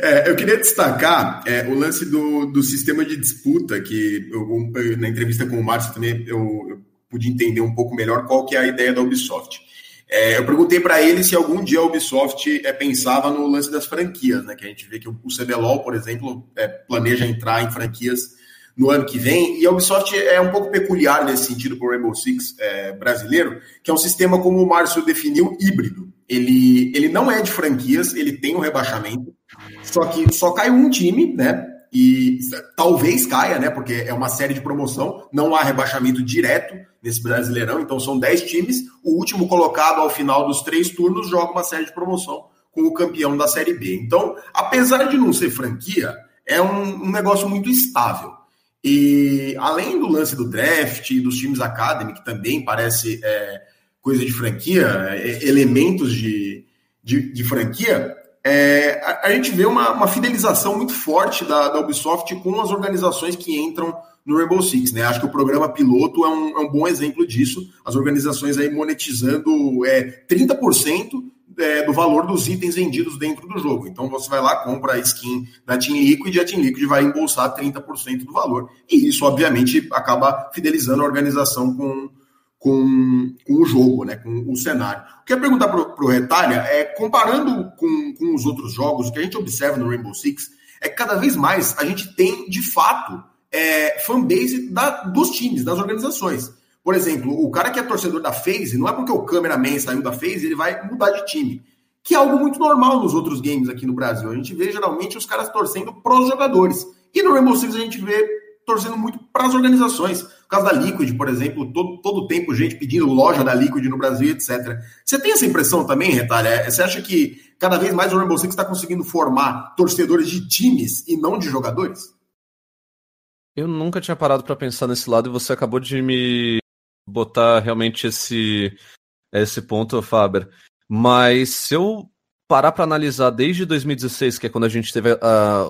[SPEAKER 6] É, eu queria destacar é, o lance do, do sistema de disputa, que eu, na entrevista com o Márcio também eu, eu, pude entender um pouco melhor qual que é a ideia da Ubisoft. É, eu perguntei para ele se algum dia a Ubisoft é, pensava no lance das franquias, né? Que a gente vê que o, o CBLOL, por exemplo, é, planeja entrar em franquias no ano que vem. E a Ubisoft é um pouco peculiar nesse sentido para o Rainbow Six é, brasileiro, que é um sistema, como o Márcio definiu, híbrido. Ele, ele não é de franquias, ele tem um rebaixamento, só que só cai um time, né? E talvez caia, né? Porque é uma série de promoção, não há rebaixamento direto nesse Brasileirão, então são 10 times. O último colocado ao final dos três turnos joga uma série de promoção com o campeão da Série B. Então, apesar de não ser franquia, é um, um negócio muito estável. E além do lance do draft e dos times academy, que também parece é, coisa de franquia, é, elementos de, de, de franquia, é, a, a, gente vê uma, uma fidelização muito forte da, da, Ubisoft com as organizações que entram no Rainbow Six, né? Acho que o programa piloto é um, é um bom exemplo disso. As organizações aí monetizando é, 30% é, do valor dos itens vendidos dentro do jogo. Então você vai lá, compra a skin da Team Liquid e a Team Liquid vai embolsar 30% do valor. E isso, obviamente, acaba fidelizando a organização com, com, com o jogo, né, com o cenário. O que eu ia perguntar para o Retalha é, comparando com, com os outros jogos, o que a gente observa no Rainbow Six é que cada vez mais a gente tem, de fato, é, fanbase da, dos times, das organizações. Por exemplo, o cara que é torcedor da FaZe, não é porque o cameraman saiu da FaZe, ele vai mudar de time. Que é algo muito normal nos outros games aqui no Brasil. A gente vê geralmente os caras torcendo pros jogadores. E no Rainbow Six a gente vê torcendo muito para as organizações. O caso da Liquid, por exemplo, todo, todo tempo gente pedindo loja da Liquid no Brasil, etc. Você tem essa impressão também, Retalha? É, você acha que cada vez mais o Rainbow Six está conseguindo formar torcedores de times e não de jogadores?
[SPEAKER 5] Eu nunca tinha parado para pensar nesse lado e você acabou de me botar realmente esse, esse ponto, Faber. Mas se eu parar para analisar desde 2016, que é quando a gente teve uh,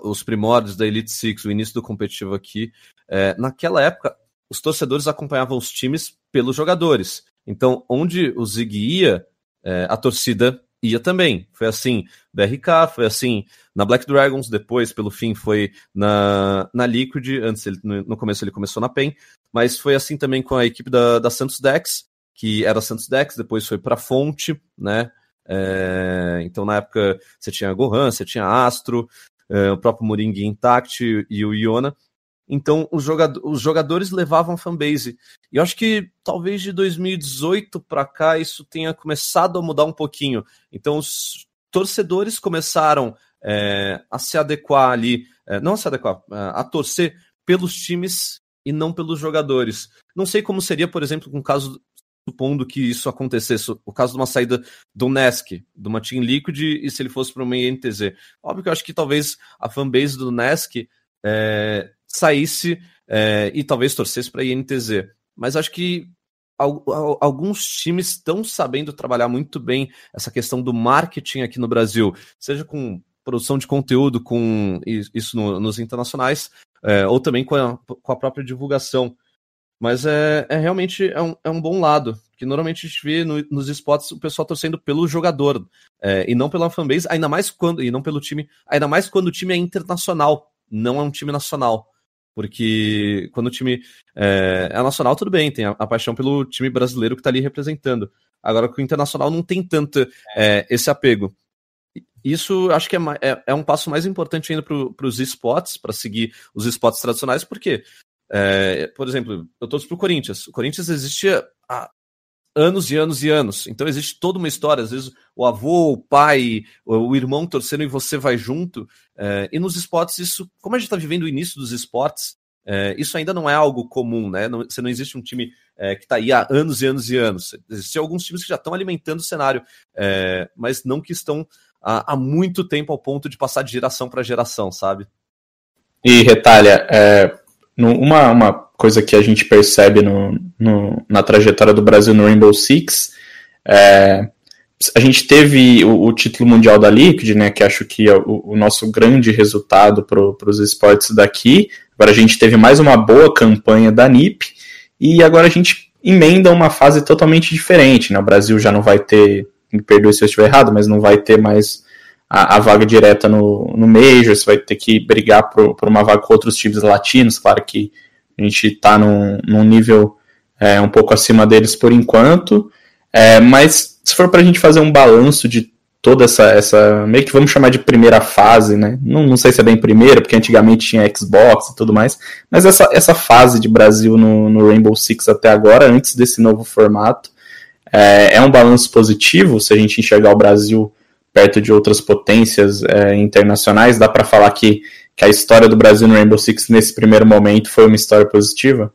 [SPEAKER 5] os primórdios da Elite Six, o início do competitivo aqui, é, naquela época os torcedores acompanhavam os times pelos jogadores. Então, onde o Zig ia, é, a torcida ia também. Foi assim BRK, foi assim na Black Dragons, depois, pelo fim, foi na, na Liquid, antes ele, no, no começo ele começou na PEN, mas foi assim também com a equipe da, da Santos Dex, que era Santos Dex, depois foi para Fonte, né? É, então na época você tinha Gohan, você tinha Astro, é, o próprio Moring Intact e o Iona. Então os, jogador, os jogadores levavam a fanbase. E eu acho que talvez de 2018 para cá isso tenha começado a mudar um pouquinho. Então os torcedores começaram é, a se adequar ali, é, não a se adequar, é, a torcer pelos times e não pelos jogadores. Não sei como seria, por exemplo, com um caso, supondo que isso acontecesse, o caso de uma saída do Nesk, de uma Team Liquid, e se ele fosse para uma INTZ. Óbvio que eu acho que talvez a fanbase do Nesk é, saísse é, e talvez torcesse para a INTZ. Mas acho que alguns times estão sabendo trabalhar muito bem essa questão do marketing aqui no Brasil, seja com produção de conteúdo, com isso no, nos internacionais, é, ou também com a, com a, própria divulgação. Mas é, é realmente é um, é um bom lado, que normalmente a gente vê no, nos spots o pessoal torcendo pelo jogador é, e não pela fanbase, ainda mais quando, e não pelo time, ainda mais quando o time é internacional, não é um time nacional. Porque quando o time é, é nacional, tudo bem, tem a, a, paixão pelo time brasileiro que está ali representando. Agora, com o internacional não tem tanto é, esse apego. Isso acho que é, é, é um passo mais importante ainda para os esportes, para seguir os esportes tradicionais, porque, é, por exemplo, eu torço para o Corinthians. O Corinthians existia há anos e anos e anos. Então existe toda uma história. Às vezes o avô, o pai, o irmão torcendo e você vai junto. É, e nos esportes, isso, como a gente está vivendo o início dos esportes, é, isso ainda não é algo comum, né? Não, você não existe um time é, que está aí há anos e anos e anos. Existem alguns times que já estão alimentando o cenário, é, mas não que estão há, muito tempo ao ponto de passar de geração para geração, sabe?
[SPEAKER 7] E retalha, é, uma, uma coisa que a gente percebe no, no, na trajetória do Brasil no Rainbow Six é, a gente teve o, o, título mundial da Liquid, né, que acho que é o, o nosso grande resultado para os esportes daqui. Agora a gente teve mais uma boa campanha da NIP e agora a gente emenda uma fase totalmente diferente. Né? O Brasil já não vai ter, me perdoe se eu estiver errado, mas não vai ter mais a, a vaga direta no, no Major, você vai ter que brigar por, por uma vaga com outros times latinos. Claro que a gente está num, num nível é, um pouco acima deles por enquanto. É, mas se for para a gente fazer um balanço de toda essa, essa, meio que vamos chamar de primeira fase, né? Não, não sei se é bem primeira, porque antigamente tinha Xbox e tudo mais, mas essa, essa fase de Brasil no, no Rainbow Six até agora, antes desse novo formato, é, é um balanço positivo se a gente enxergar o Brasil perto de outras potências é, internacionais. Dá para falar que, que a história do Brasil no Rainbow Six nesse primeiro momento foi uma história positiva?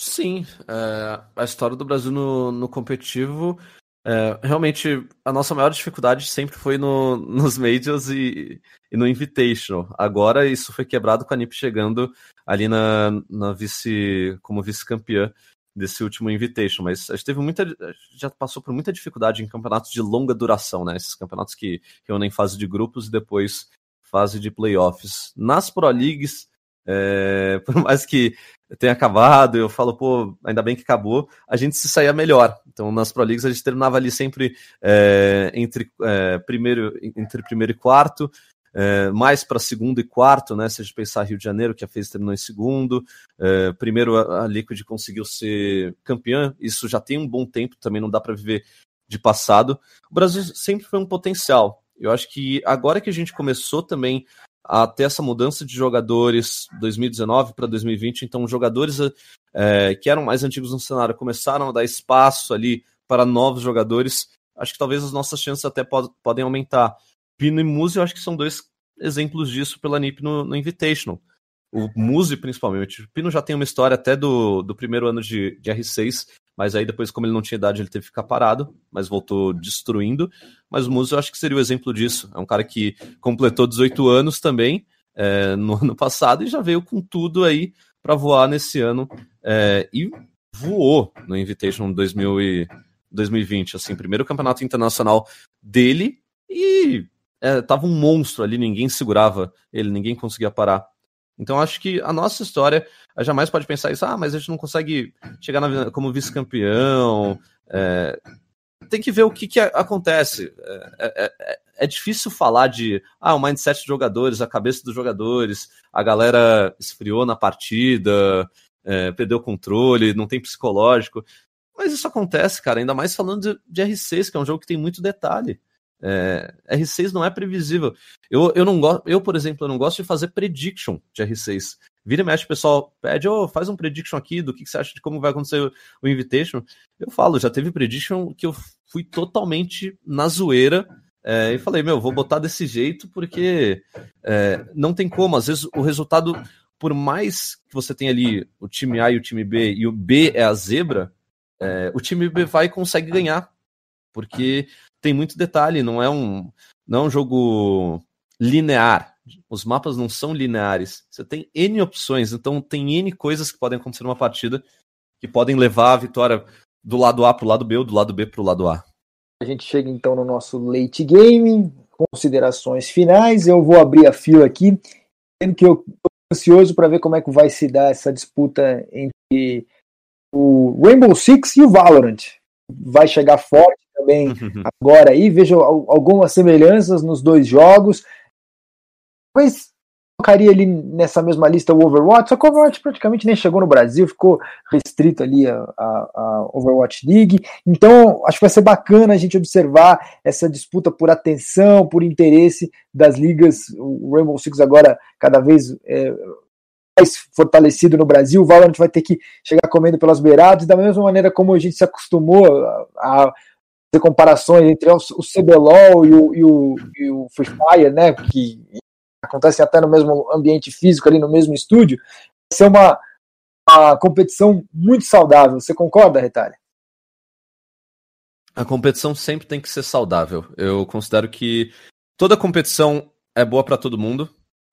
[SPEAKER 5] Sim, é, a história do Brasil no, no competitivo É, realmente, a nossa maior dificuldade sempre foi no, nos Majors e, e, no Invitational. Agora isso foi quebrado com a NIP chegando ali na, na vice, como vice-campeã desse último Invitation, mas a gente teve muita, já passou por muita dificuldade em campeonatos de longa duração, né? Esses campeonatos que reúnem fase de grupos e depois fase de playoffs. Nas Pro Leagues, é, por mais que tenha acabado, eu falo, pô, ainda bem que acabou, a gente se saía melhor. Então, nas Pro Leagues, a gente terminava ali sempre é, entre, é, primeiro, entre primeiro e quarto, é, mais para segundo e quarto, né? Se a gente pensar Rio de Janeiro, que a FaZe terminou em segundo, é, primeiro a, Liquid conseguiu ser campeã, isso já tem um bom tempo, também não dá para viver de passado. O Brasil sempre foi um potencial. Eu acho que agora que a gente começou também a ter essa mudança de jogadores 2019 para 2020. Então, jogadores é, que eram mais antigos no cenário começaram a dar espaço ali para novos jogadores. Acho que talvez as nossas chances até pod podem aumentar. Pino e Muzi, eu acho que são dois exemplos disso pela NIP no, no Invitational. O Muzi, principalmente. O Pino já tem uma história até do, do primeiro ano de, de R6, mas aí depois, como ele não tinha idade, ele teve que ficar parado, mas voltou destruindo. Mas o Muso eu acho que seria o exemplo disso. É um cara que completou 18 anos também é, no ano passado e já veio com tudo aí para voar nesse ano. É, e voou no Invitation 2000 e 2020. Assim, primeiro campeonato internacional dele e é, tava um monstro ali, ninguém segurava ele, ninguém conseguia parar. Então acho que a nossa história, a jamais pode pensar isso, ah, mas a gente não consegue chegar na, como vice-campeão. É, tem que ver o que, que acontece. É, é, é, é, difícil falar de ah, o mindset dos jogadores, a cabeça dos jogadores, a galera esfriou na partida, é, perdeu o controle, não tem psicológico. Mas isso acontece, cara, ainda mais falando de, de R6, que é um jogo que tem muito detalhe. É, R6 não é previsível. Eu, eu não eu, por exemplo, eu não gosto de fazer prediction de R6. Vira e mexe, o pessoal pede, oh, faz um prediction aqui do que, que você acha de como vai acontecer o, o Invitation. Eu falo, já teve prediction que eu fui totalmente na zoeira é, e falei, meu, vou botar desse jeito porque é, não tem como. Às vezes o resultado, por mais que você tenha ali o time A e o time B e o B é a zebra, é, o time B vai e consegue ganhar. Porque tem muito detalhe, não é um, não é um jogo linear. Os mapas não são lineares. Você tem N opções, então tem N coisas que podem acontecer numa partida que podem levar a vitória do lado A para o lado B ou do lado B para o lado A.
[SPEAKER 4] A gente chega então no nosso late game, considerações finais. Eu vou abrir a fila aqui, sendo que eu estou ansioso para ver como é que vai se dar essa disputa entre o Rainbow Six e o Valorant. Vai chegar forte também agora aí. Vejo algumas semelhanças nos dois jogos. Talvez colocaria ali nessa mesma lista o Overwatch, só que o Overwatch praticamente nem chegou no Brasil, ficou restrito ali a, a, a, Overwatch League. Então, acho que vai ser bacana a gente observar essa disputa por atenção, por interesse das ligas. O Rainbow Six agora cada vez é, mais fortalecido no Brasil, o Valorant vai ter que chegar comendo pelas beiradas, da mesma maneira como a gente se acostumou a, a fazer comparações entre o, CBLOL e o, e, o, e o Free Fire, né, que acontecem até no mesmo ambiente físico, ali no mesmo estúdio, vai ser uma, uma competição muito saudável. Você concorda, Retalha?
[SPEAKER 5] A competição sempre tem que ser saudável. Eu considero que toda competição é boa para todo mundo.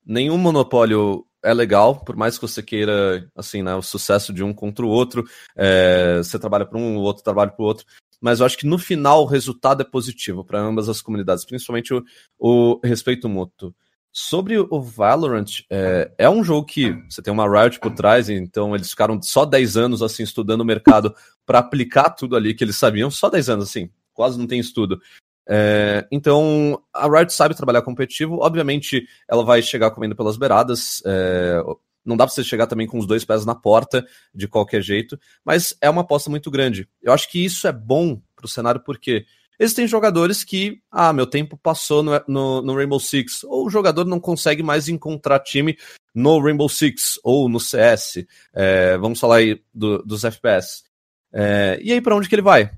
[SPEAKER 5] Nenhum monopólio é legal, por mais que você queira, assim, né, o sucesso de um contra o outro, é, você trabalha para um, o outro trabalha para o outro mas eu acho que no final o resultado é positivo para ambas as comunidades, principalmente o, o respeito mútuo. Sobre o Valorant, é, é, um jogo que você tem uma Riot por trás, então eles ficaram só 10 anos assim estudando o mercado para aplicar tudo ali que eles sabiam, só 10 anos assim, quase não tem estudo. É, então a Riot sabe trabalhar competitivo, obviamente ela vai chegar comendo pelas beiradas, é, não dá para você chegar também com os dois pés na porta de qualquer jeito, mas é uma aposta muito grande. Eu acho que isso é bom para o cenário porque existem jogadores que, ah, meu tempo passou no, no, no, Rainbow Six, ou o jogador não consegue mais encontrar time no Rainbow Six ou no CS. É, vamos falar aí do, dos FPS. É, e aí, para onde que ele vai?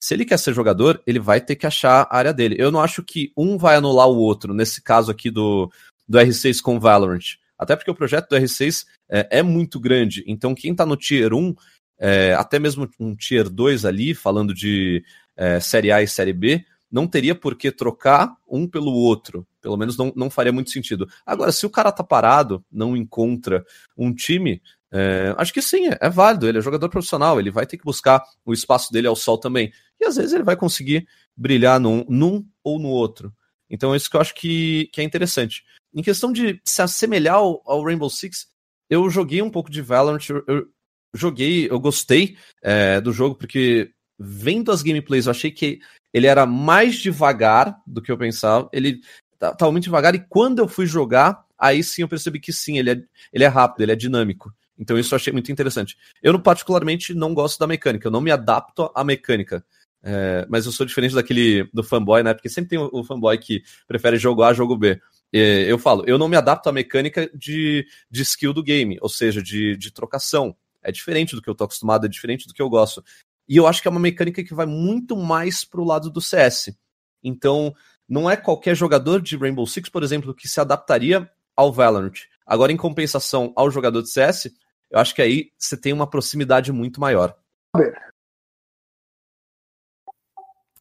[SPEAKER 5] Se ele quer ser jogador, ele vai ter que achar a área dele. Eu não acho que um vai anular o outro, nesse caso aqui do, do R6 com Valorant. Até porque o projeto do R6 é, é muito grande. Então, quem está no Tier 1, é, até mesmo um Tier 2 ali, falando de é, Série A e Série B, não teria por que trocar um pelo outro. Pelo menos não, não faria muito sentido. Agora, se o cara tá parado, não encontra um time, é, acho que sim, é, é, válido. Ele é jogador profissional, ele vai ter que buscar o espaço dele ao sol também. E às vezes ele vai conseguir brilhar num, num ou no outro. Então, é isso que eu acho que, que é interessante. Em questão de se assemelhar ao, Rainbow Six, eu joguei um pouco de Valorant, eu, joguei, eu gostei é, do jogo, porque vendo as gameplays, eu achei que ele era mais devagar do que eu pensava. Ele estava tá, muito devagar, e quando eu fui jogar, aí sim eu percebi que sim, ele é, ele é rápido, ele é dinâmico. Então isso eu achei muito interessante. Eu, particularmente, não gosto da mecânica, eu não me adapto à mecânica. É, mas eu sou diferente daquele do fanboy, né? Porque sempre tem o, o fanboy que prefere jogo A, jogo B. É, eu falo, eu não me adapto à mecânica de, de skill do game, ou seja, de, de trocação. É diferente do que eu tô acostumado, é diferente do que eu gosto. E eu acho que é uma mecânica que vai muito mais pro lado do CS. Então, não é qualquer jogador de Rainbow Six, por exemplo, que se adaptaria ao Valorant. Agora, em compensação ao jogador de CS, eu acho que aí você tem uma proximidade muito maior.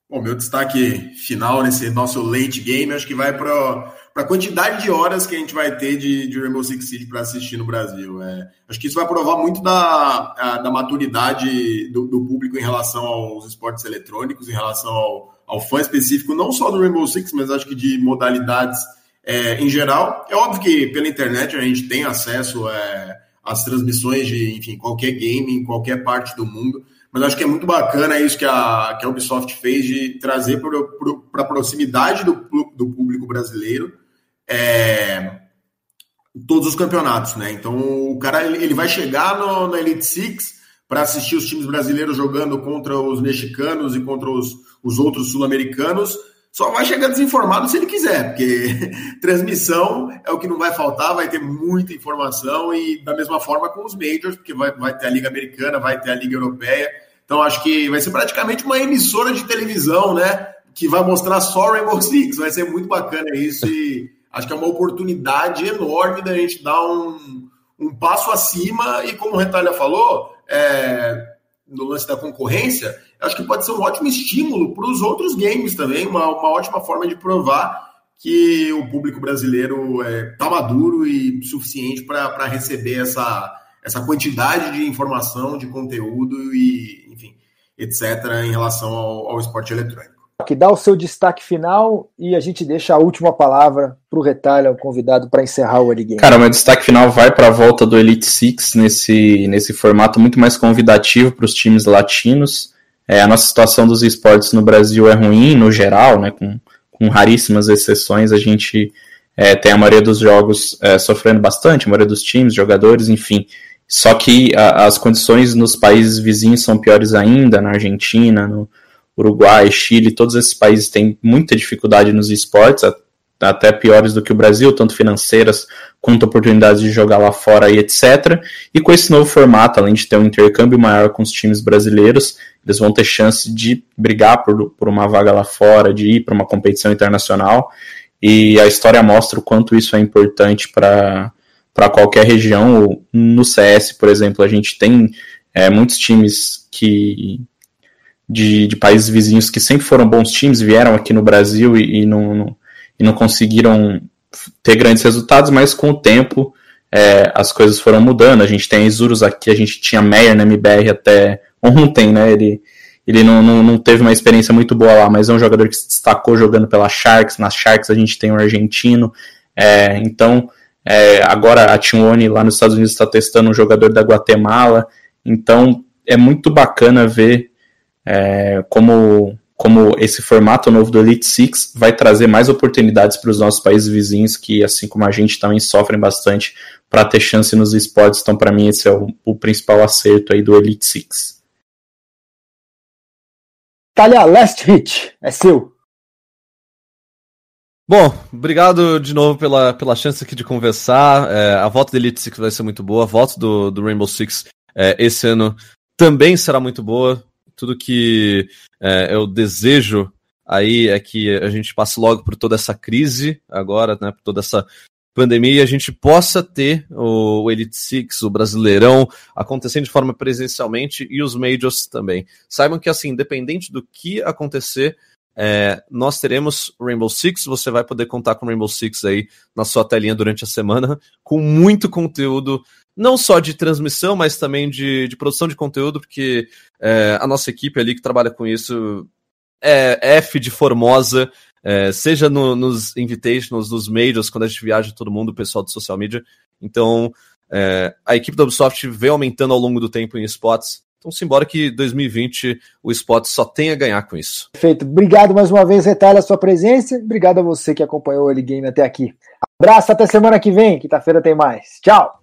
[SPEAKER 6] Bom, meu destaque final nesse nosso late game, acho que vai para a quantidade de horas que a gente vai ter de, de Rainbow Six Siege para assistir no Brasil. É, acho que isso vai provar muito da, a, da maturidade do, do, público em relação aos esportes eletrônicos, em relação ao, ao fã específico, não só do Rainbow Six, mas acho que de modalidades é, em geral. É óbvio que pela internet a gente tem acesso é, às transmissões de enfim, qualquer game em qualquer parte do mundo mas acho que é muito bacana isso que a, que a Ubisoft fez de trazer para a proximidade do, do público brasileiro é, todos os campeonatos, né? Então o cara ele, vai chegar no, na Elite Six para assistir os times brasileiros jogando contra os mexicanos e contra os, os outros sul-americanos. Só vai chegar desinformado se ele quiser, porque transmissão é o que não vai faltar, vai ter muita informação e da mesma forma com os majors, porque vai, vai ter a Liga Americana, vai ter a Liga Europeia. Então acho que vai ser praticamente uma emissora de televisão, né? Que vai mostrar só Rainbow Six. Vai ser muito bacana isso e acho que é uma oportunidade enorme da gente dar um, um passo acima e como o Retalha falou, é, no lance da concorrência, acho que pode ser um ótimo estímulo para os outros games também, uma, uma ótima forma de provar que o público brasileiro está é, tá maduro e suficiente para receber essa, essa quantidade de informação, de conteúdo e, enfim, etc., em relação ao, ao esporte eletrônico.
[SPEAKER 4] Que dá o seu destaque final e a gente deixa a última palavra para o Retalho, o convidado, para encerrar o Early Game.
[SPEAKER 7] Cara, meu destaque final vai para a volta do Elite Six nesse, nesse formato muito mais convidativo para os times latinos. É, a nossa situação dos esportes no Brasil é ruim, no geral, né, com, com raríssimas exceções. A gente é, tem a maioria dos jogos é, sofrendo bastante, a maioria dos times, jogadores, enfim. Só que a, as condições nos países vizinhos são piores ainda, na Argentina, no Uruguai, Chile, todos esses países têm muita dificuldade nos esportes, até piores do que o Brasil, tanto financeiras quanto oportunidades de jogar lá fora e etc. E com esse novo formato, além de ter um intercâmbio maior com os times brasileiros, eles vão ter chance de brigar por, por uma vaga lá fora, de ir para uma competição internacional. E a história mostra o quanto isso é importante para qualquer região. No CS, por exemplo, a gente tem é, muitos times que de, de, países vizinhos que sempre foram bons times, vieram aqui no Brasil e, e não, não e não conseguiram ter grandes resultados, mas com o tempo é, as coisas foram mudando. A gente tem Isurus aqui, a gente tinha Meyer na MBR até ontem, né? Ele, ele não, não, não, teve uma experiência muito boa lá, mas é um jogador que se destacou jogando pela Sharks. Nas Sharks a gente tem um argentino. É, então, é, agora a Tione lá nos Estados Unidos está testando um jogador da Guatemala. Então, é muito bacana ver é, como como esse formato novo do Elite Six vai trazer mais oportunidades para os nossos países vizinhos, que assim como a gente também sofrem bastante para ter chance nos esportes. Então, para mim, esse é o, o, principal acerto aí do Elite Six.
[SPEAKER 4] Talha, last hit, é seu.
[SPEAKER 5] Bom, obrigado de novo pela, pela chance aqui de conversar. É, a volta do Elite Six vai ser muito boa. A volta do, do Rainbow Six é, esse ano também será muito boa. Tudo que é, eu desejo aí é que a gente passe logo por toda essa crise agora, né, por toda essa pandemia a gente possa ter o Elite Six, o Brasileirão, acontecendo de forma presencialmente e os Majors também. Saibam que, assim, independente do que acontecer, é, nós teremos Rainbow Six, você vai poder contar com Rainbow Six aí na sua telinha durante a semana, com muito conteúdo, não só de transmissão, mas também de, de produção de conteúdo, porque é, a nossa equipe ali que trabalha com isso é F de Formosa, é, seja no, nos invitations, nos majors, quando a gente viaja todo mundo, o pessoal do social media. Então, é, a equipe da Ubisoft vem aumentando ao longo do tempo em spots. Então, simbora que 2020 o Spot só tem a ganhar com isso.
[SPEAKER 4] Perfeito. Obrigado mais uma vez, Retalha, a sua presença. Obrigado a você que acompanhou o Early Game até aqui. Abraço, até semana que vem. Quinta-feira tem mais. Tchau.